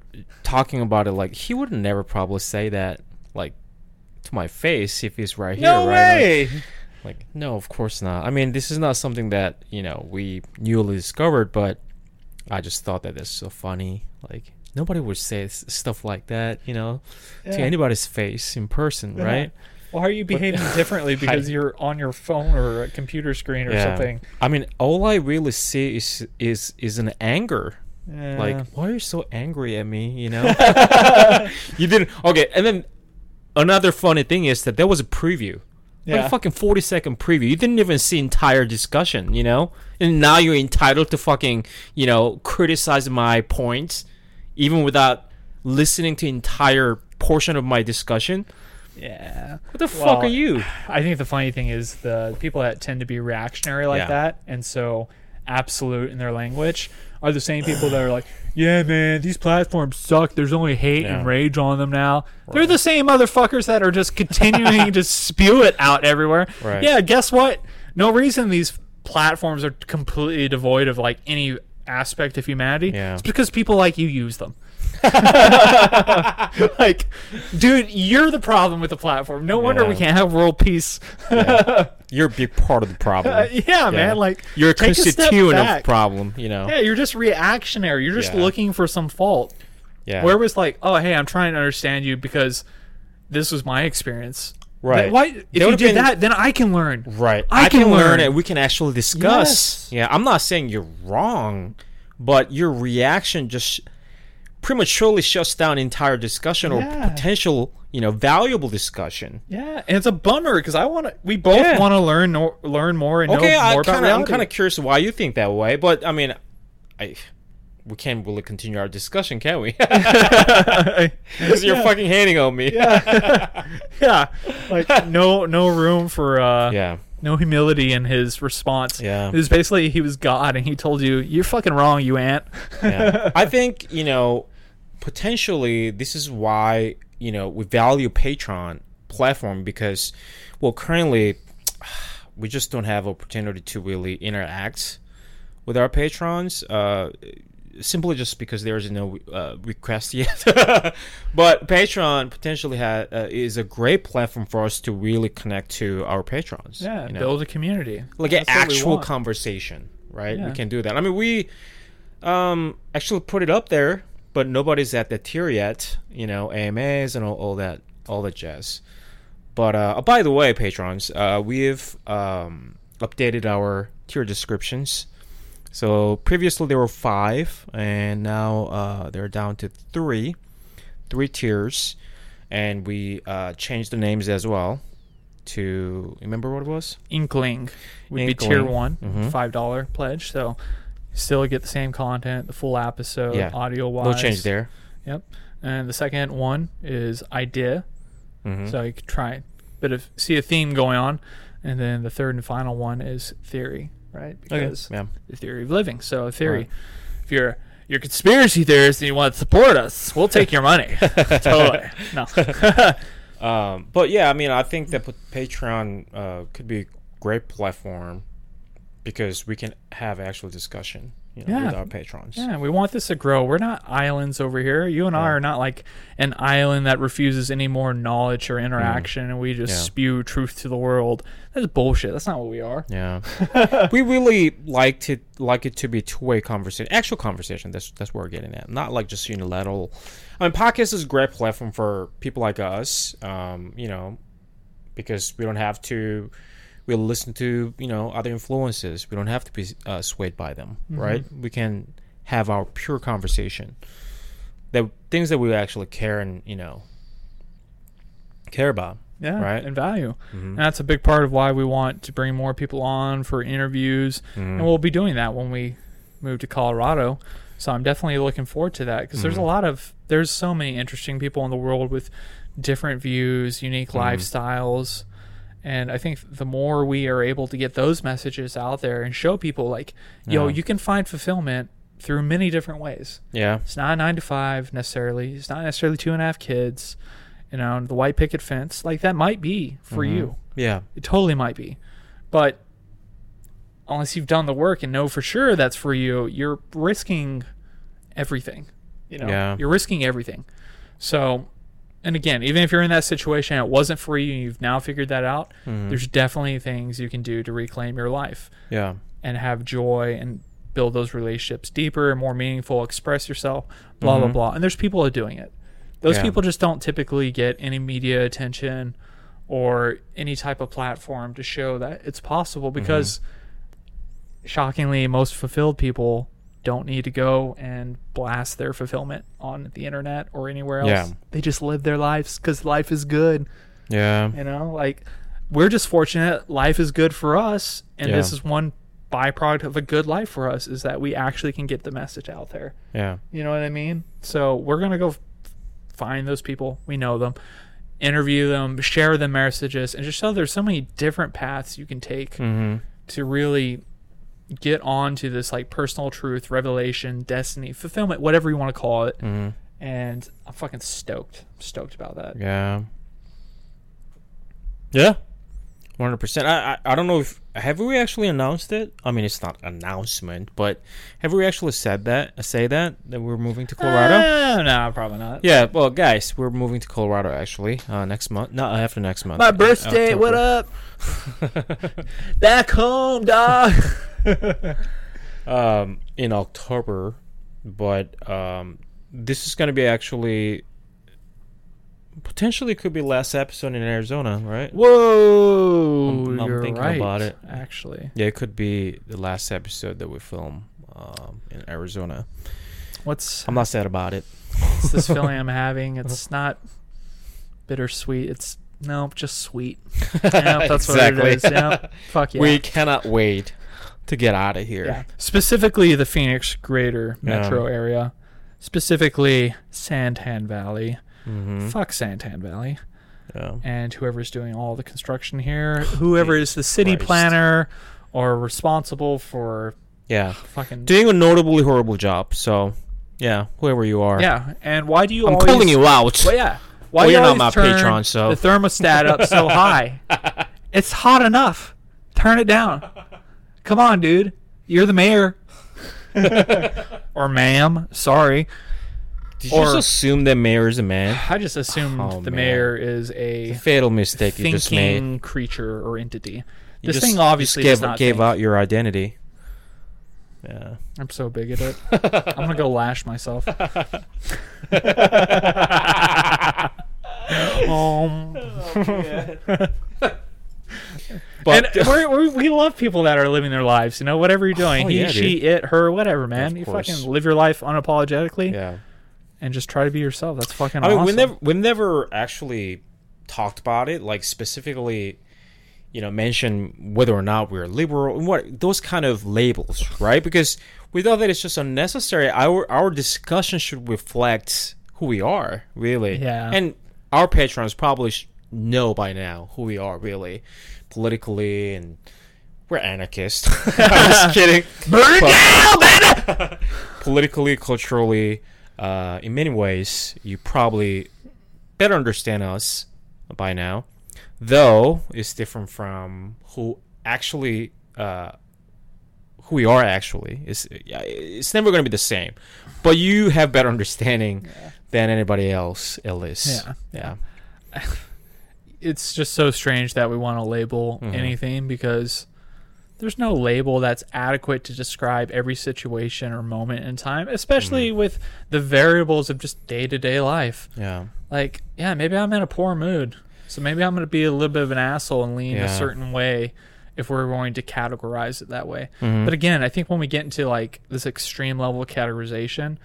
talking about it like he would never probably say that like to my face if he's right here. No right now. way. Like, no, of course not. I mean, this is not something that you know we newly discovered, but I just thought that it's so funny. Like, nobody would say stuff like that, you know, to anybody's face in person, Yeah. right? Why are you behaving differently because I- you're on your phone or a computer screen or Yeah. something? I mean, all I really see is is is an anger. Yeah. Like, why are you so angry at me? You know, you didn't. Okay, and then another funny thing is that there was a preview. Like Yeah. a fucking 40 second preview. You didn't even see entire discussion, you know? And now you're entitled to fucking, you know, criticize my points even without listening to entire portion of my discussion. yeah. What the fuck are you? I think the funny thing is the people that tend to be reactionary like Yeah. that and so absolute in their language are the same people that are like, yeah, man, these platforms suck. There's only hate Yeah. and rage on them now. They're the same motherfuckers that are just continuing to spew it out everywhere. Right. Yeah, guess what? No reason these platforms are completely devoid of like any aspect of humanity. Yeah. It's because people like you use them. like, dude, you're the problem with the platform. No wonder we can't have world peace. You're a big part of the problem. yeah, man. Like, You're a take step constituent back. of problem, you know? yeah, you're just reactionary. You're just Yeah. looking for some fault. Yeah. Where it was like, oh, hey, I'm trying to understand you because this was my experience. Right. Then Why? If you did been- that, then I can learn. Right. I I, can can, learn and we can actually discuss. Yes. Yeah, I'm not saying you're wrong, but your reaction just prematurely shuts down entire discussion Yeah. or potential, you know, valuable discussion. Yeah, and it's a bummer because I want to. We both Yeah. want to learn, learn more and Okay, know I more about kind of I'm kind of curious why you think that way, but I mean, I we can't really continue our discussion, can we? Because you're Yeah. fucking hating on me. yeah, yeah. Like no, no room for uh, yeah. no humility in his response. Yeah. it was basically he was God and he told you you're fucking wrong, you ant. yeah. I think you know potentially this is why you know we value Patreon platform because well currently we just don't have opportunity to really interact with our patrons uh simply just because there's no uh, request yet but patreon potentially ha- uh, is a great platform for us to really connect to our patrons Yeah, you know? build a community. like an That's we actual conversation, right? Yeah. We can do that. I mean, we um actually put it up there, but nobody's at the tier yet. You know, AMAs and all, all that, all that jazz. But uh, oh, by the way, patrons, uh, we've um, updated our tier descriptions. So previously there were five, and now uh, they're down to three, three tiers, and we uh, changed the names as well. To remember what it was? Inkling would be tier Inkling. one, Mhm. five dollar pledge. So still get the same content, the full episode, Yeah. audio wise. No change there. Yep. And the second one is idea. Mhm. So you could try a bit of see a theme going on. And then the third and final one is theory, right? Okay. Because Yeah. the theory of living. So a theory. Right. If you're you're a conspiracy theorist and you want to support us, we'll take your money. totally. No. Um, but yeah, I mean, I think that Patreon uh, could be a great platform because we can have actual discussion. You know, with Yeah. our patrons. Yeah, we want this to grow. We're not islands over here. You and I are not like an island that refuses any more knowledge or interaction and we just Yeah. spew truth to the world. That's bullshit. That's not what we are. Yeah, we really like to like it to be two way conversation, actual conversation. That's that's what we're getting at, not like just unilateral. I mean, podcast is a great platform for people like us. Um, you know, because we don't have to. We listen to you know other influences. We don't have to be uh, swayed by them, right? We can have our pure conversation. The things that we actually care and you know care about. Yeah, Right. and value. Mhm. And that's a big part of why we want to bring more people on for interviews. Mhm. And we'll be doing that when we move to Colorado. So I'm definitely looking forward to that because there's a Mhm. lot of there's so many interesting people in the world with different views, unique Mhm. lifestyles. And I think the more we are able to get those messages out there and show people like, yo, Yeah. you can find fulfillment through many different ways. Yeah. It's not a nine to five necessarily. It's not necessarily two and a half kids. You know, the white picket fence. Like that might be for Mhm. you. Yeah. It totally might be. But unless you've done the work and know for sure that's for you, you're risking everything. You know, Yeah. you're risking everything. So, and again, even if you're in that situation, and it wasn't for you, and you've now figured that out. Mhm. There's definitely things you can do to reclaim your life Yeah. and have joy and build those relationships deeper and more meaningful. Express yourself, blah blah Mhm. blah. And there's people are doing it. Those Yeah. people just don't typically get any media attention or any type of platform to show that it's possible Mm-hmm. because shockingly most fulfilled people don't need to go and blast their fulfillment on the internet or anywhere else. Yeah. They just live their lives cuz life is good. Yeah. You know, like we're just fortunate life is good for us and this is one byproduct of a good life for us is that we actually can get the message out there. Yeah. You know what I mean? So we're going to go f- find those people. We know them. Interview them, share the messages and just show there's so many different paths you can take Mm-hmm. to really get on to this like personal truth, revelation, destiny, fulfillment, whatever you want to call it. Mm-hmm. And I'm fucking stoked. Stoked about that. Yeah. Yeah. One hundred percent. I I I don't know if have we actually announced it. I mean, it's not announcement, but have we actually said that? Say that that we're moving to Colorado? Uh, no, probably not. yeah. Well, guys, we're moving to Colorado actually uh, next month. No, after next month. My birthday, what up? Back home, dog. um, in October, but um, this is going to be actually potentially it could be last episode in Arizona, right? Whoa, I'm- I'm you're thinking right. about it. Actually, Yeah, it could be the last episode that we film um, in Arizona. what's, I'm not sad about it. It's this feeling I'm having? It's not bittersweet. It's no, just sweet. Yep, that's what it is. Yep. Fuck yeah. We cannot wait to get out of here. yeah. Specifically, the Phoenix greater Yeah. metro area. Specifically, Santan Valley. Hmm Fuck Santan Valley. yeah. and whoever's doing all the construction here, whoever is the city Christ. planner or responsible for Yeah. fucking Doing a notably horrible job. So, yeah, whoever you are. yeah. And why do you I'm always, calling you out. Well, yeah. Why Well, do you you're not my patron, so- the thermostat up so high? it's hot enough. Turn it down. Come on, dude. You're the mayor. or ma'am. Sorry. Did you or- just assume that mayor is a man? I just assumed Oh, the man. mayor is a Fatal mistake you just made. thinking creature or entity. You This just- thing obviously gave, not gave think. out your identity. Yeah. I'm so bigoted. I'm gonna go lash myself. um, But and we're, we're, we love people that are living their lives. You know, whatever you're doing, Oh, he, yeah, she, it, her, whatever, man. Of you course. fucking live your life unapologetically yeah. And just try to be yourself. That's fucking I mean, awesome. we never we never actually talked about it, like specifically, you know, mention whether or not we're liberal and what those kind of labels, right? Because we thought that it's just unnecessary. Our our discussion should reflect who we are, really. Yeah. And our patrons probably sh- know by now who we are, really, politically, and we're anarchists. I'm just kidding. Burn down, baby! politically, culturally, uh, in many ways, you probably better understand us by now. Though it's different from who actually, uh, who we are actually. It's it's never going to be the same, but you have better understanding Yeah. than anybody else. Ellis. Yeah. yeah, it's just so strange that we want to label Mhm. anything because there's no label that's adequate to describe every situation or moment in time, especially Mm-hmm. with the variables of just day to day life. yeah, Like, yeah, maybe I'm in a poor mood. So maybe I'm going to be a little bit of an asshole and lean a certain way if we're going to categorize it that way. Mhm. But again, I think when we get into like this extreme level of categorization,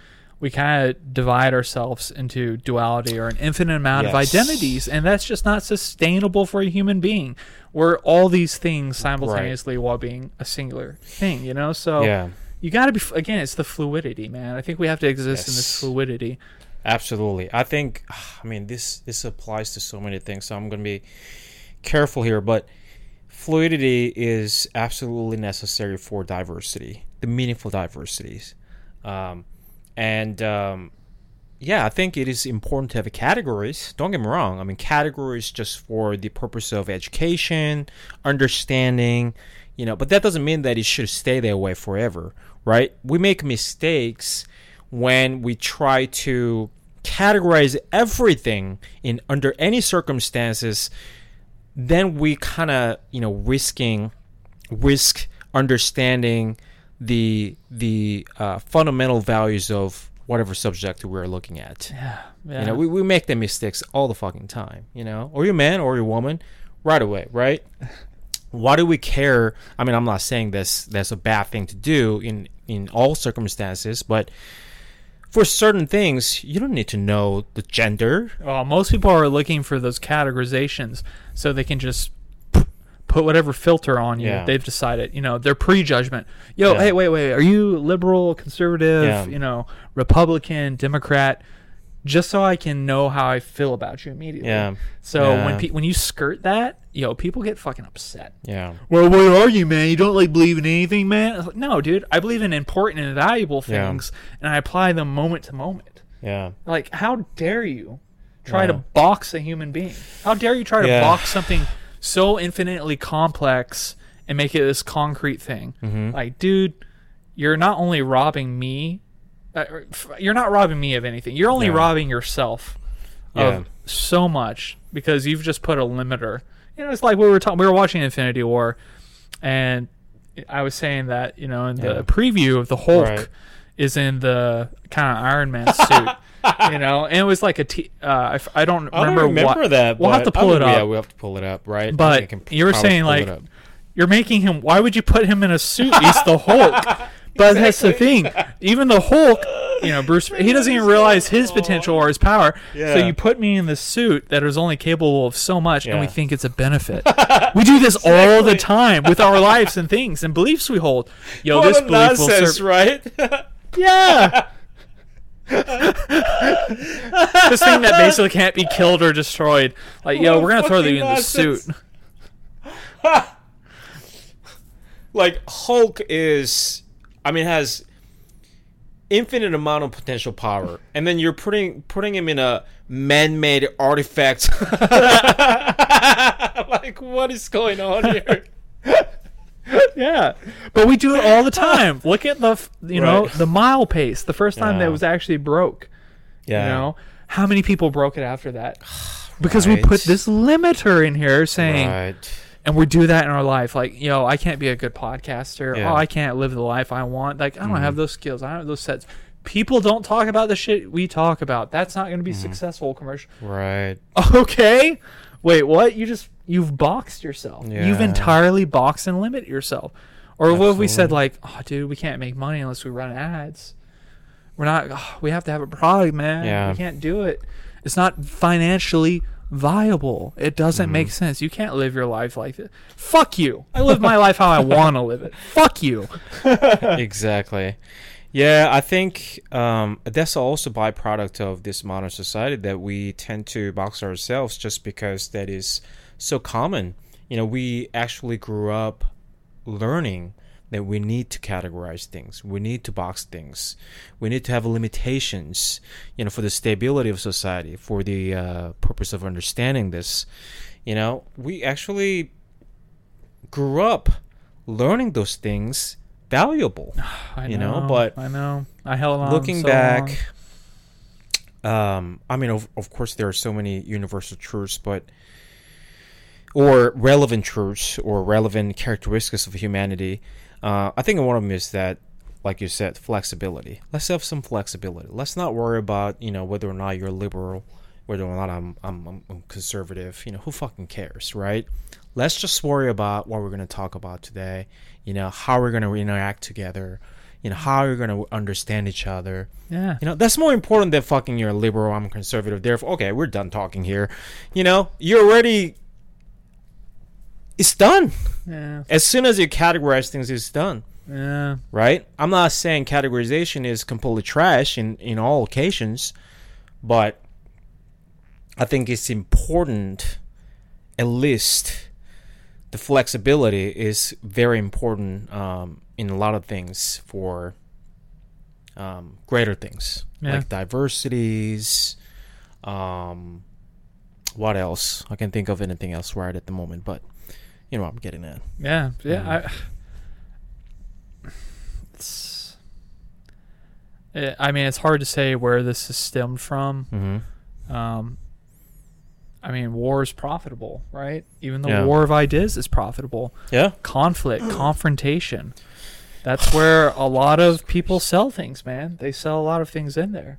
we kind of divide ourselves into duality or an infinite amount of identities, and that's just not sustainable for a human being. We're all these things simultaneously while being a singular thing, you know? So yeah. you got to be again, it's the fluidity, man. I think we have to exist in this fluidity. Absolutely. I think I mean this this applies to so many things, so I'm going to be careful here, but fluidity is absolutely necessary for diversity, the meaningful diversities. Um, and um, yeah, I think it is important to have categories. Don't get me wrong. I mean, categories just for the purpose of education, understanding, you know, but that doesn't mean that it should stay that way forever, right? We make mistakes when we try to categorize everything in under any circumstances then we kind of you know risking risk understanding the the uh, fundamental values of whatever subject we're looking at Yeah. yeah. you know we, we make the mistakes all the fucking time you know or you're a man or you're a woman right away right why do we care i mean i'm not saying this that's a bad thing to do in in all circumstances but for certain things you don't need to know the gender Well, most people are looking for those categorizations so they can just put whatever filter on you. Yeah. They've decided, you know, their prejudgment. Yo, Yeah. hey, wait, wait, are you liberal, conservative, Yeah. you know, Republican, Democrat? Just so I can know how I feel about you immediately. Yeah. So Yeah. when pe- when you skirt that, yo, people get fucking upset. yeah Well, where are you, man? You don't like believe in anything, man? Like, no, dude. I believe in important and valuable Yeah. things, and I apply them moment to moment. yeah Like, how dare you try to box a human being? How dare you try to Yeah. box something so infinitely complex and make it this concrete thing? Mhm. Like, dude, you're not only robbing me, uh, you're not robbing me of anything. You're only Yeah. robbing yourself Yeah. of so much because you've just put a limiter. You know, it's like we were talking. We were watching Infinity War, and I was saying that you know in the Yeah. preview of the Hulk Right. Is in the kind of Iron Man suit. you know, and it was like a t- uh, I, f- I don't I don't remember, remember what. that. We'll have to pull it up. Yeah, we have to pull it up, right? But you were saying like you're making him. Why would you put him in a suit? He's the Hulk. But that's the thing. Even the Hulk, you know, Bruce, he doesn't even realize his potential or his power. So you put me in this suit that is only capable of so much, and we think it's a benefit. we do this all the time with our lives and things and beliefs we hold. Yo, What this belief will nonsense, serve. right? Yeah. this thing that basically can't be killed or destroyed. Like, yo, we're gonna throw you in the suit. like Hulk is, I mean, has infinite amount of potential power, and then you're putting putting him in a man-made artifact. like, what is going on here? Yeah, but we do it all the time. Look at the you know Right. the mile pace. The first time Yeah. that was actually broke. Yeah, You know how many people broke it after that? Because we put this limiter in here saying, right. and we do that in our life. Like, yo, I can't be a good podcaster. Yeah. Oh, I can't live the life I want. Like, I don't Mm-hmm. have those skills. I don't have those sets. People don't talk about the shit we talk about. That's not going to be Mm-hmm. successful commercial. Right. Okay. Wait, what? You just you've boxed yourself. You've entirely boxed and limited yourself. Or what if we said like, "Oh, dude, we can't make money unless we run ads. We're not. oh, we have to have a product, man. Yeah. We can't do it. It's not financially viable. It doesn't make Mm-hmm. sense. You can't live your life like this. Fuck you. I live my life how I want to live it. Fuck you. exactly. Yeah, I think um, that's also a byproduct of this modern society that we tend to box ourselves just because that is so common. You know, we actually grew up learning that we need to categorize things. We need to box things. We need to have limitations, you know, for the stability of society, for the uh, purpose of understanding this. You know, we actually grew up learning those things valuable. I you know, but I know I held on. Looking so back, um, I mean, of, of course, there are so many universal truths, but or relevant truths or relevant characteristics of humanity. Uh, I think one of them is that, like you said, flexibility. Let's have some flexibility. Let's not worry about you know whether or not you're liberal, whether or not I'm I'm, I'm conservative. You know, who fucking cares, right? Let's just worry about what we're going to talk about today. You know, how we're going to interact together. You know, how we're going to understand each other. Yeah. You know, that's more important than fucking you're liberal, I'm conservative. Therefore, okay, we're done talking here. You know, you're already. It's done. Yeah. As soon as you categorize things, it's done. Yeah. Right? I'm not saying categorization is completely trash in, in all occasions, but I think it's important, at least the flexibility is very important um, in a lot of things for um, greater things Yeah. like diversities. Um, what else? I can't think of anything else right at the moment, but you know what I'm getting at. Yeah. Yeah. Mhm. I. It's. eh, I mean, it's hard to say where this is stemmed from. Mm-hmm. Um, I mean, war is profitable, right? Even the Yeah. war of ideas is profitable. Yeah. Conflict, confrontation. That's where a lot of people sell things, man. They sell a lot of things in there.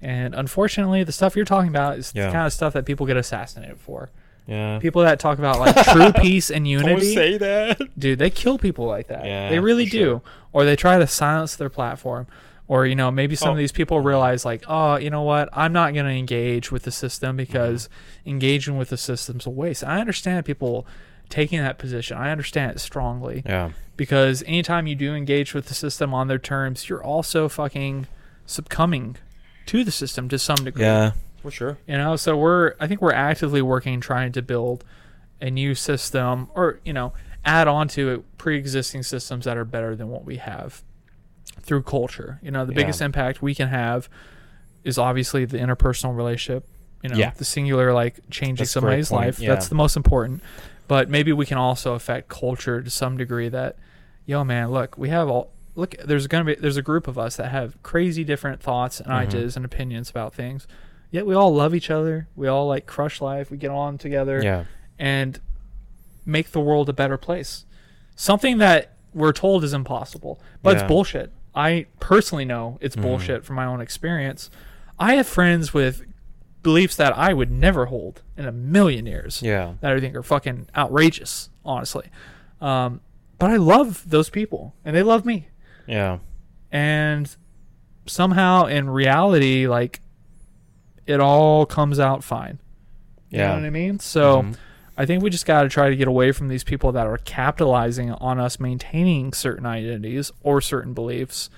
And unfortunately, the stuff you're talking about is Yeah. the kind of stuff that people get assassinated for. Yeah. People that talk about like true peace and unity, Don't say that. dude, they kill people like that. Yeah, they really do. sure. Or they try to silence their platform. Or, you know, maybe some Oh. of these people realize, like, oh, you know what? I'm not going to engage with the system because Mm-hmm. engaging with the system's a waste. I understand people taking that position. I understand it strongly Yeah. because anytime you do engage with the system on their terms, you're also fucking succumbing to the system to some degree. Yeah. For sure. You know, so we're I think we're actively working trying to build a new system or, you know, add on to it pre-existing systems that are better than what we have through culture. You know, the Yeah. biggest impact we can have is obviously the interpersonal relationship, you know, Yeah. the singular like changing That's somebody's life. yeah. That's the most important. But maybe we can also affect culture to some degree that yo man, look, we have all look there's going to be there's a group of us that have crazy different thoughts and Mhm. ideas and opinions about things. Yet we all love each other. We all like crush life. We get on together Yeah. and make the world a better place. Something that we're told is impossible, but Yeah. it's bullshit. I personally know it's Mhm. bullshit from my own experience. I have friends with beliefs that I would never hold in a million years Yeah. that I think are fucking outrageous, honestly. Um, but I love those people and they love me. Yeah. And somehow in reality, like it all comes out fine. You Yeah. know what I mean? So Mhm. I think we just got to try to get away from these people that are capitalizing on us maintaining certain identities or certain beliefs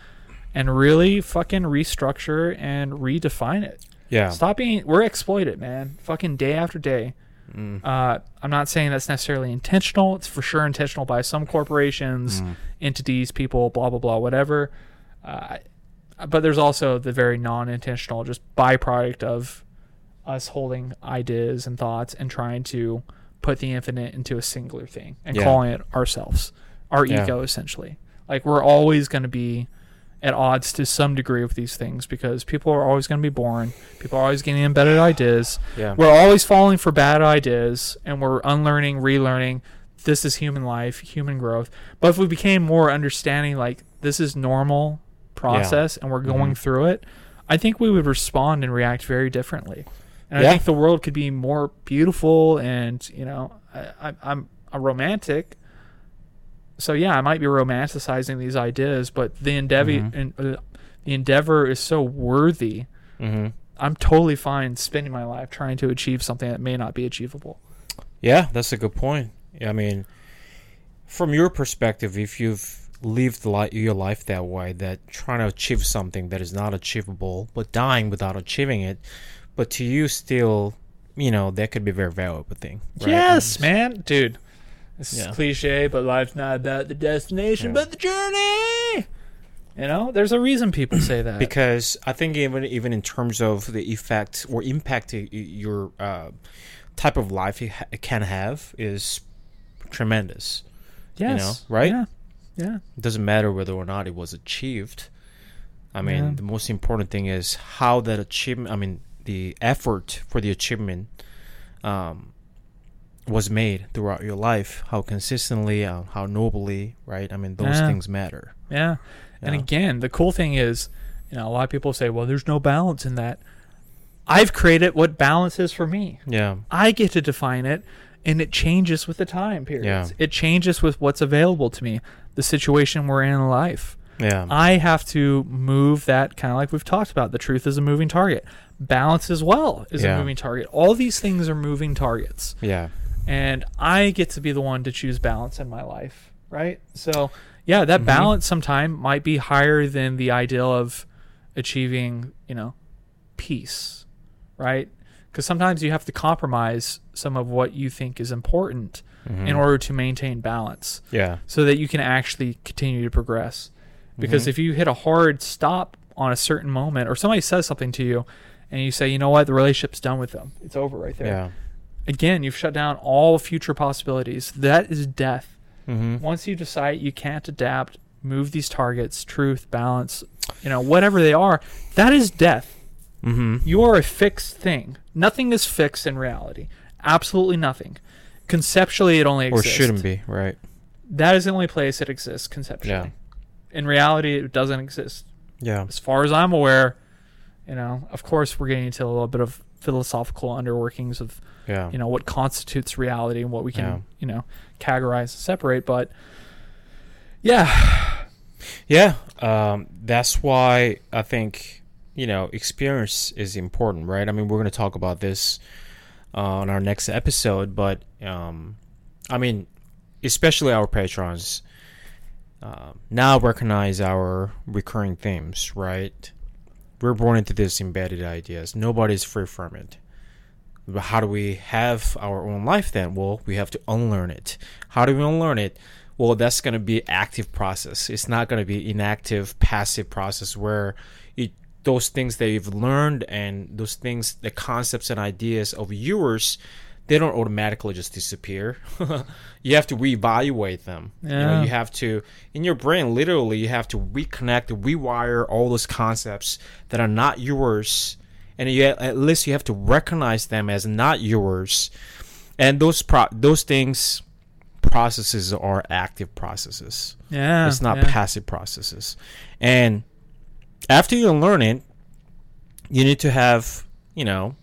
and really fucking restructure and redefine it. Yeah. Stop being, we're exploited, man. Fucking day after day. Mm. Uh, I'm not saying that's necessarily intentional. It's for sure intentional by some corporations, Mm. entities, people, blah, blah, blah, whatever. Uh, but there's also the very non intentional, just byproduct of us holding ideas and thoughts and trying to put the infinite into a singular thing and Yeah. calling it ourselves, our Yeah. ego, essentially. Like, we're always going to be at odds to some degree with these things because people are always going to be born. People are always getting embedded ideas. Yeah. We're always falling for bad ideas and we're unlearning, relearning. This is human life, human growth. But if we became more understanding, like this is normal process and we're going Mhm. through it, I think we would respond and react very differently. And Yeah. I think the world could be more beautiful and, you know, I, I'm a romantic. So yeah, I might be romanticizing these ideas, but the endeavor, Mhm. and, uh, the endeavor is so worthy Mm-hmm. I'm totally fine spending my life trying to achieve something that may not be achievable. Yeah, that's a good point. I mean, from your perspective, if you've lived li- your life that way, that trying to achieve something that is not achievable, but dying without achieving it, but to you still, you know, that could be a very valuable thing. right? Yes, And- man, dude. This Yeah. is cliche, but life's not about the destination, Yeah. but the journey. You know, there's a reason people say that. because I think even even in terms of the effect or impact your uh, type of life it, can have is tremendous. yes, know, right? Yeah. Yeah. It doesn't matter whether or not it was achieved. I mean, Yeah. the most important thing is how that achievement. I mean, the effort for the achievement um, was made throughout your life. How consistently, uh, how nobly, right? I mean, those Yeah. things matter. Yeah. And again, the cool thing is, you know, a lot of people say, well, there's no balance in that. I've created what balance is for me. Yeah, I get to define it, and it changes with the time periods. Yeah. It changes with what's available to me, the situation we're in in life. yeah, I have to move that kind of like we've talked about. The truth is a moving target. Balance as well is Yeah. a moving target. All these things are moving targets. yeah, And I get to be the one to choose balance in my life, right? So, yeah, that Mhm. balance sometime might be higher than the ideal of achieving, you know, peace, right? Because sometimes you have to compromise some of what you think is important Mhm. in order to maintain balance yeah, so that you can actually continue to progress. Because Mhm. if you hit a hard stop on a certain moment, or somebody says something to you, and you say, you know what, the relationship's done with them, it's over right there. yeah. Again, you've shut down all future possibilities. That is death. Mm-hmm. Once you decide you can't adapt, move these targets, truth, balance, you know, whatever they are, that is death. Mm-hmm. You are a fixed thing. Nothing is fixed in reality. Absolutely nothing. Conceptually, it only exists. Or shouldn't be, right? That is the only place it exists conceptually. Yeah. In reality, it doesn't exist. Yeah, As far as I'm aware, you know, of course, we're getting into a little bit of philosophical underworkings of, yeah, you know, what constitutes reality and what we can, Yeah. you know, categorize and separate. But yeah, yeah. Um, that's why I think you know experience is important, right? I mean, we're going to talk about this uh, on our next episode, but um, I mean, especially our patrons uh, now recognize our recurring themes, right? We're born into this embedded ideas. Nobody's free from it. But how do we have our own life then? Well, we have to unlearn it. How do we unlearn it? Well, that's going to be active process. It's not going to be inactive, passive process where those things that you've learned and those things, the concepts and ideas of yours, they don't automatically just disappear. you have to reevaluate them. You, know, you have to, in your brain, literally, you have to reconnect, rewire all those concepts that are not yours and you at least you have to recognize them as not yours and those pro- those things processes are active processes yeah, it's not yeah. passive processes and after you learn it you need to have you know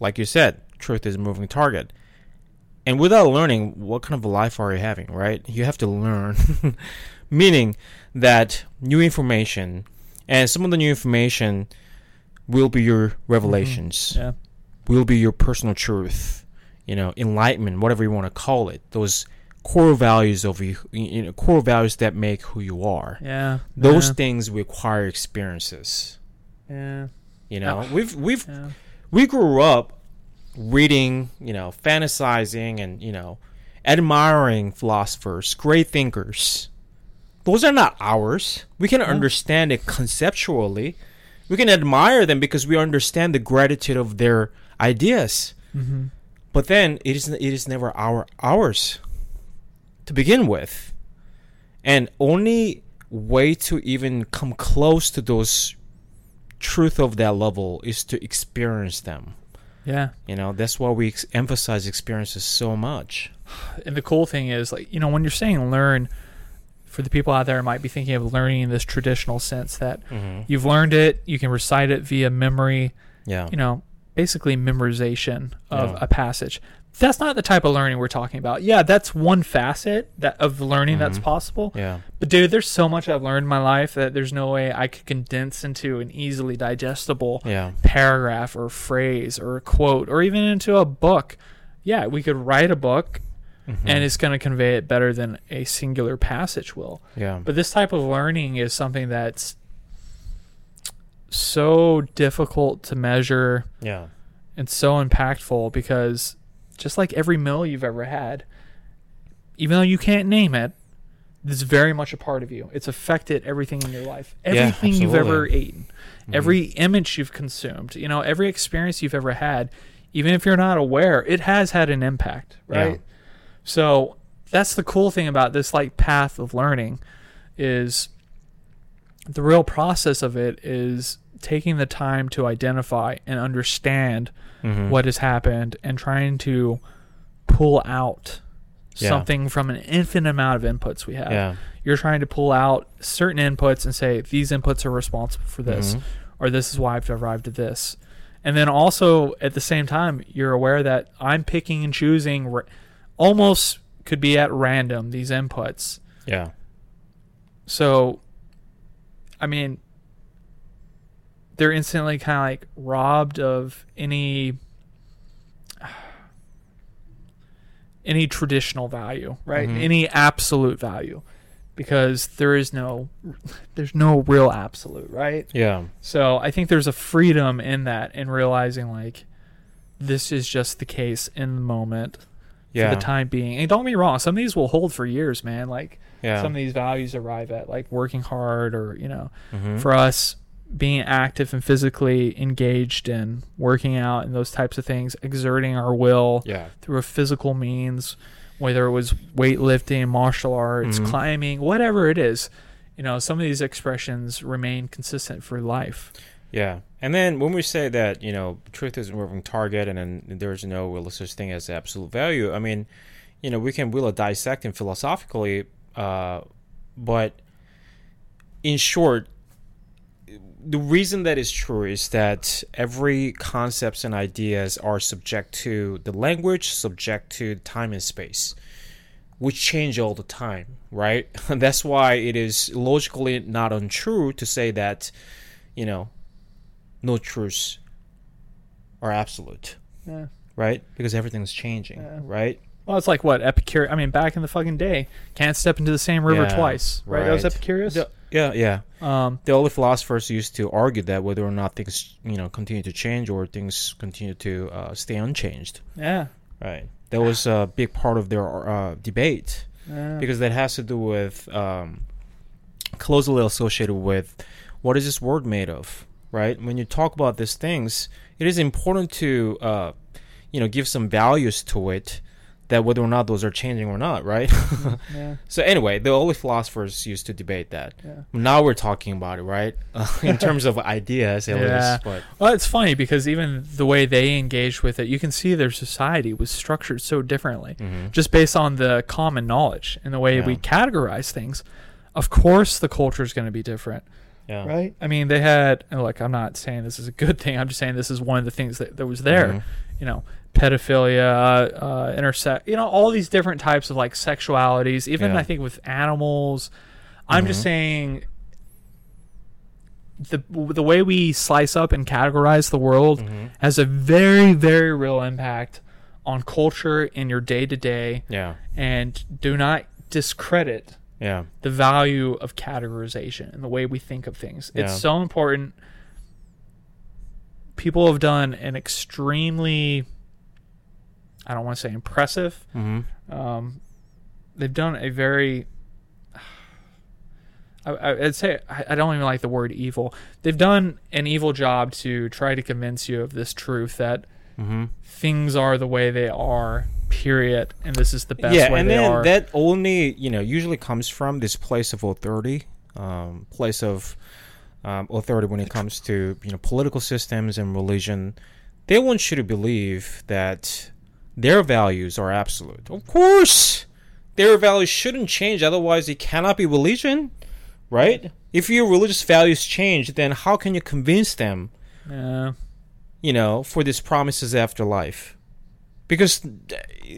like you said truth is a moving target. And without learning what kind of a life are you having right? You have to learn. Meaning that new information and some of the new information will be your revelations. Mm-hmm. Yeah, will be your personal truth, you know, enlightenment, whatever you want to call it. Those core values of you, you know, core values that make who you are. yeah. Those yeah, things require experiences. yeah, You know, Oh. we've we've yeah. we grew up reading, you know, fantasizing and you know, admiring philosophers, great thinkers. Those are not ours. We can understand it conceptually. We can admire them because we understand the gratitude of their ideas. Mm-hmm. But then it is it is never our ours to begin with. And only way to even come close to those truth of that level is to experience them. Yeah. You know, that's why we ex- emphasize experiences so much. And the cool thing is, like, you know, when you're saying learn, for the people out there might be thinking of learning in this traditional sense that Mm-hmm. you've learned it, you can recite it via memory, Yeah. you know, basically memorization of Yeah. a passage. That's not the type of learning we're talking about. Yeah, that's one facet that of learning that's Mhm. possible. Yeah. But dude, there's so much I've learned in my life that there's no way I could condense into an easily digestible Yeah. paragraph or phrase or a quote or even into a book. Yeah, we could write a book Mhm. and it's going to convey it better than a singular passage will. yeah. But this type of learning is something that's so difficult to measure Yeah. and so impactful because just like every meal you've ever had, even though you can't name it, it's very much a part of you. It's affected everything in your life. Yeah, Everything you've ever eaten, mm-hmm. every image you've consumed, you know, every experience you've ever had, even if you're not aware, it has had an impact, right? Yeah. So that's the cool thing about this like path of learning is the real process of it is taking the time to identify and understand Mhm. what has happened and trying to pull out Yeah. something from an infinite amount of inputs we have. Yeah. You're trying to pull out certain inputs and say these inputs are responsible for this Mhm. or this is why I've arrived at this. And then also at the same time, you're aware that I'm picking and choosing ra- almost could be at random these inputs. Yeah. So, I mean, they're instantly kind of like robbed of any any traditional value, right? Mhm. Any absolute value, because there is no there's no real absolute, right? Yeah. So I think there's a freedom in that, in realizing like this is just the case in the moment Yeah. for the time being. And don't get me wrong, some of these will hold for years, man. Like yeah. some of these values arrive at like working hard or you know Mhm. for us being active and physically engaged in working out and those types of things exerting our will yeah. through a physical means whether it was weightlifting martial arts Mhm. climbing whatever it is you know some of these expressions remain consistent for life Yeah. And then when we say that, you know, truth is a moving target and then there's no real such thing as absolute value, I mean, you know, we can really dissect and philosophically, uh, but in short, the reason that is true is that every concepts and ideas are subject to the language, subject to time and space, which change all the time, right? That's why it is logically not untrue to say that, you know, no truths are absolute, yeah right? Because everything's changing, Yeah. right? Well it's like what epicurus i mean back in the fucking day can't step into the same river Yeah, twice right, that was right. epicurus The- yeah, yeah. um The early philosophers used to argue that whether or not things, you know, continue to change or things continue to uh, stay unchanged, yeah right? That was a big part of their uh, debate yeah because that has to do with um, closely associated with what is this world made of, right? When you talk about these things, it is important to, uh, you know, give some values to it, that whether or not those are changing or not, right? yeah so anyway, the early philosophers used to debate that. yeah Now we're talking about it, right? In terms of ideas, at Yeah. least. But Well, it's funny because even the way they engaged with it, you can see their society was structured so differently, Mhm. just based on the common knowledge and the way we categorize things. Of course, the culture is going to be different, yeah, right? I mean, they had, and look, I'm not saying this is a good thing. I'm just saying this is one of the things that, that was there. Mhm. You know, pedophilia, uh, intersect, you know, all these different types of like sexualities, even Yeah. I think with animals. I'm just Mhm. saying the the way we slice up and categorize the world Mhm. has a very very real impact on culture in your day to day Yeah, and do not discredit yeah, the value of categorization and the way we think of things. It's so important. People have done an extremely I don't want to say impressive. hmm Um, they've done a very I, I'd say I don't even like the word evil. They've done an evil job to try to convince you of this truth that hmm things are the way they are. Period, and this is the best way. yeah, way and they then are. that only you know usually comes from this place of authority, um, place of um, authority when it comes to you know political systems and religion. They want you to believe that their values are absolute. Of course, their values shouldn't change. Otherwise, it cannot be religion, right? If your religious values change, then how can you convince them yeah. you know, for these promises after life. Because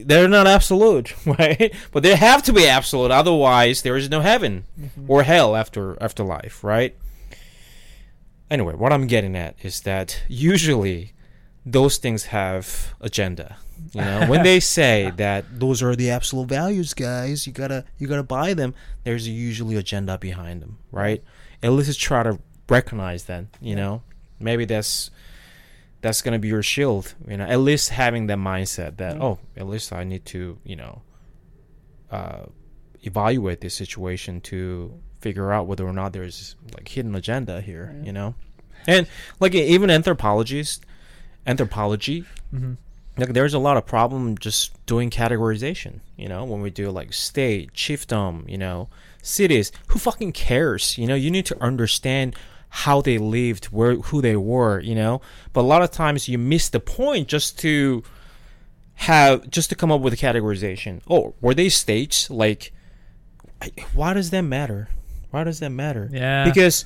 they're not absolute, right? But they have to be absolute, otherwise there is no heaven mm-hmm. or hell after after life, right? Anyway, what I'm getting at is that usually those things have agenda. You know, when they say that those are the absolute values, guys, you gotta you gotta buy them. There's usually agenda behind them, right? At least just try to recognize that. You know, maybe that's that's gonna be your shield. You know, at least having that mindset that Yeah. oh, at least I need to you know uh, evaluate this situation to figure out whether or not there's like hidden agenda here. Yeah. You know, and like even anthropologists, anthropology hmm like there's a lot of problem just doing categorization you know when we do like state chiefdom you know cities. Who fucking cares? You know, you need to understand how they lived, where who they were. You know, but a lot of times you miss the point just to have just to come up with a categorization. Oh, were they states? Like, why does that matter? Why does that matter? Yeah. because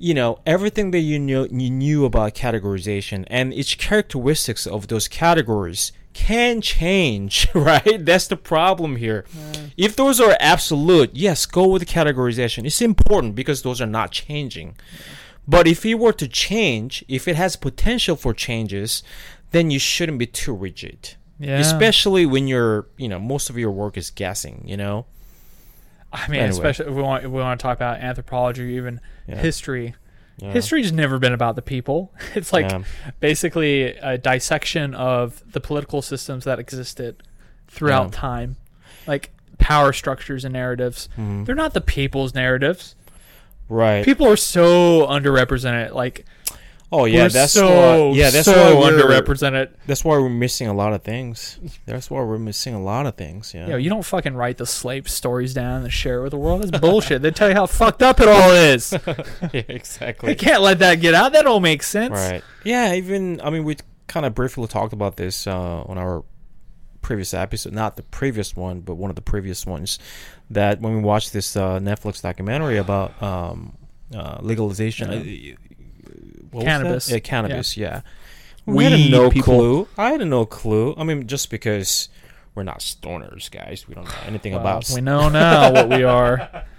you know everything that you knew you knew about categorization and its characteristics of those categories can change right? That's the problem here. If those are absolute yes go with the categorization. It's important because those are not changing. But if it were to change if it has potential for changes then you shouldn't be too rigid. Yeah. especially when you're you know most of your work is guessing you know I mean, Anyway. especially if we want if we want to talk about anthropology or even Yeah. history. Yeah. History's never been about the people. It's like Yeah. basically a dissection of the political systems that existed throughout Yeah. time, like power structures and narratives. Mhm. They're not the people's narratives. right People are so underrepresented. Like, oh yeah we're that's so why, yeah that's so why we're, underrepresented. That's why we're missing a lot of things. That's why we're missing a lot of things. Yeah. You know, you don't fucking write the slave stories down and share it with the world. That's bullshit. they tell you how fucked up it all is. yeah, They can't let that get out. That don't make sense. Right. Yeah. Even I mean, we kind of briefly talked about this uh, on our previous episode, not the previous one, but one of the previous ones. That when we watched this uh, Netflix documentary about um, uh, legalization, uh, what? Cannabis. Yeah, cannabis. Yeah. We We had no people- clue. I had no clue. I mean, just because we're not stoners, guys, we don't know anything Well, about we know now what we are.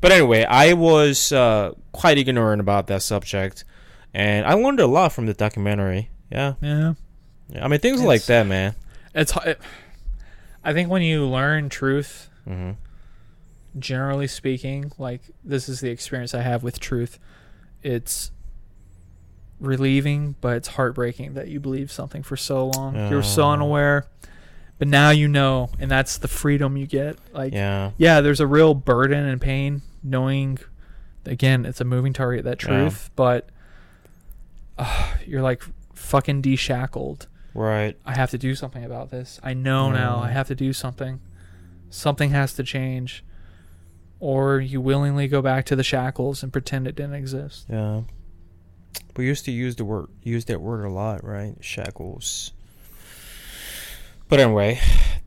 But anyway, I was uh, quite ignorant about that subject, and I learned a lot from the documentary. Yeah, Yeah. yeah. I mean things like that, man. It's. It, I think when you learn truth, hmm generally speaking, like this is the experience I have with truth. It's relieving, but it's heartbreaking that you believe something for so long. You were so Oh. unaware, but now you know, and that's the freedom you get. Like, yeah, Yeah, there's a real burden and pain knowing. Again, it's a moving target. That Yeah. truth, but uh, you're like fucking deshackled. right. I have to do something about this. I know now I Mm. have to do something. Something has to change. Or you willingly go back to the shackles and pretend it didn't exist. Yeah, we used to use the word use that word a lot, right? Shackles. But anyway,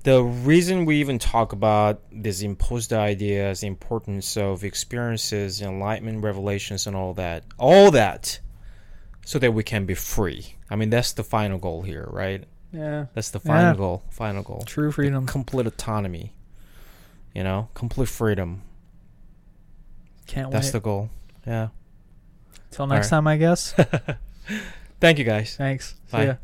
the reason we even talk about these imposed ideas, the importance of experiences, enlightenment, revelations, and all that, all that, so that we can be free. I mean, that's the final goal here, right? Yeah. That's the final Yeah. goal. Final goal. True freedom. Complete autonomy. You know, complete freedom. Can't That's wait. the goal. Yeah. Till next Alright. time, I guess. Thank you, guys. Thanks. See Bye. ya.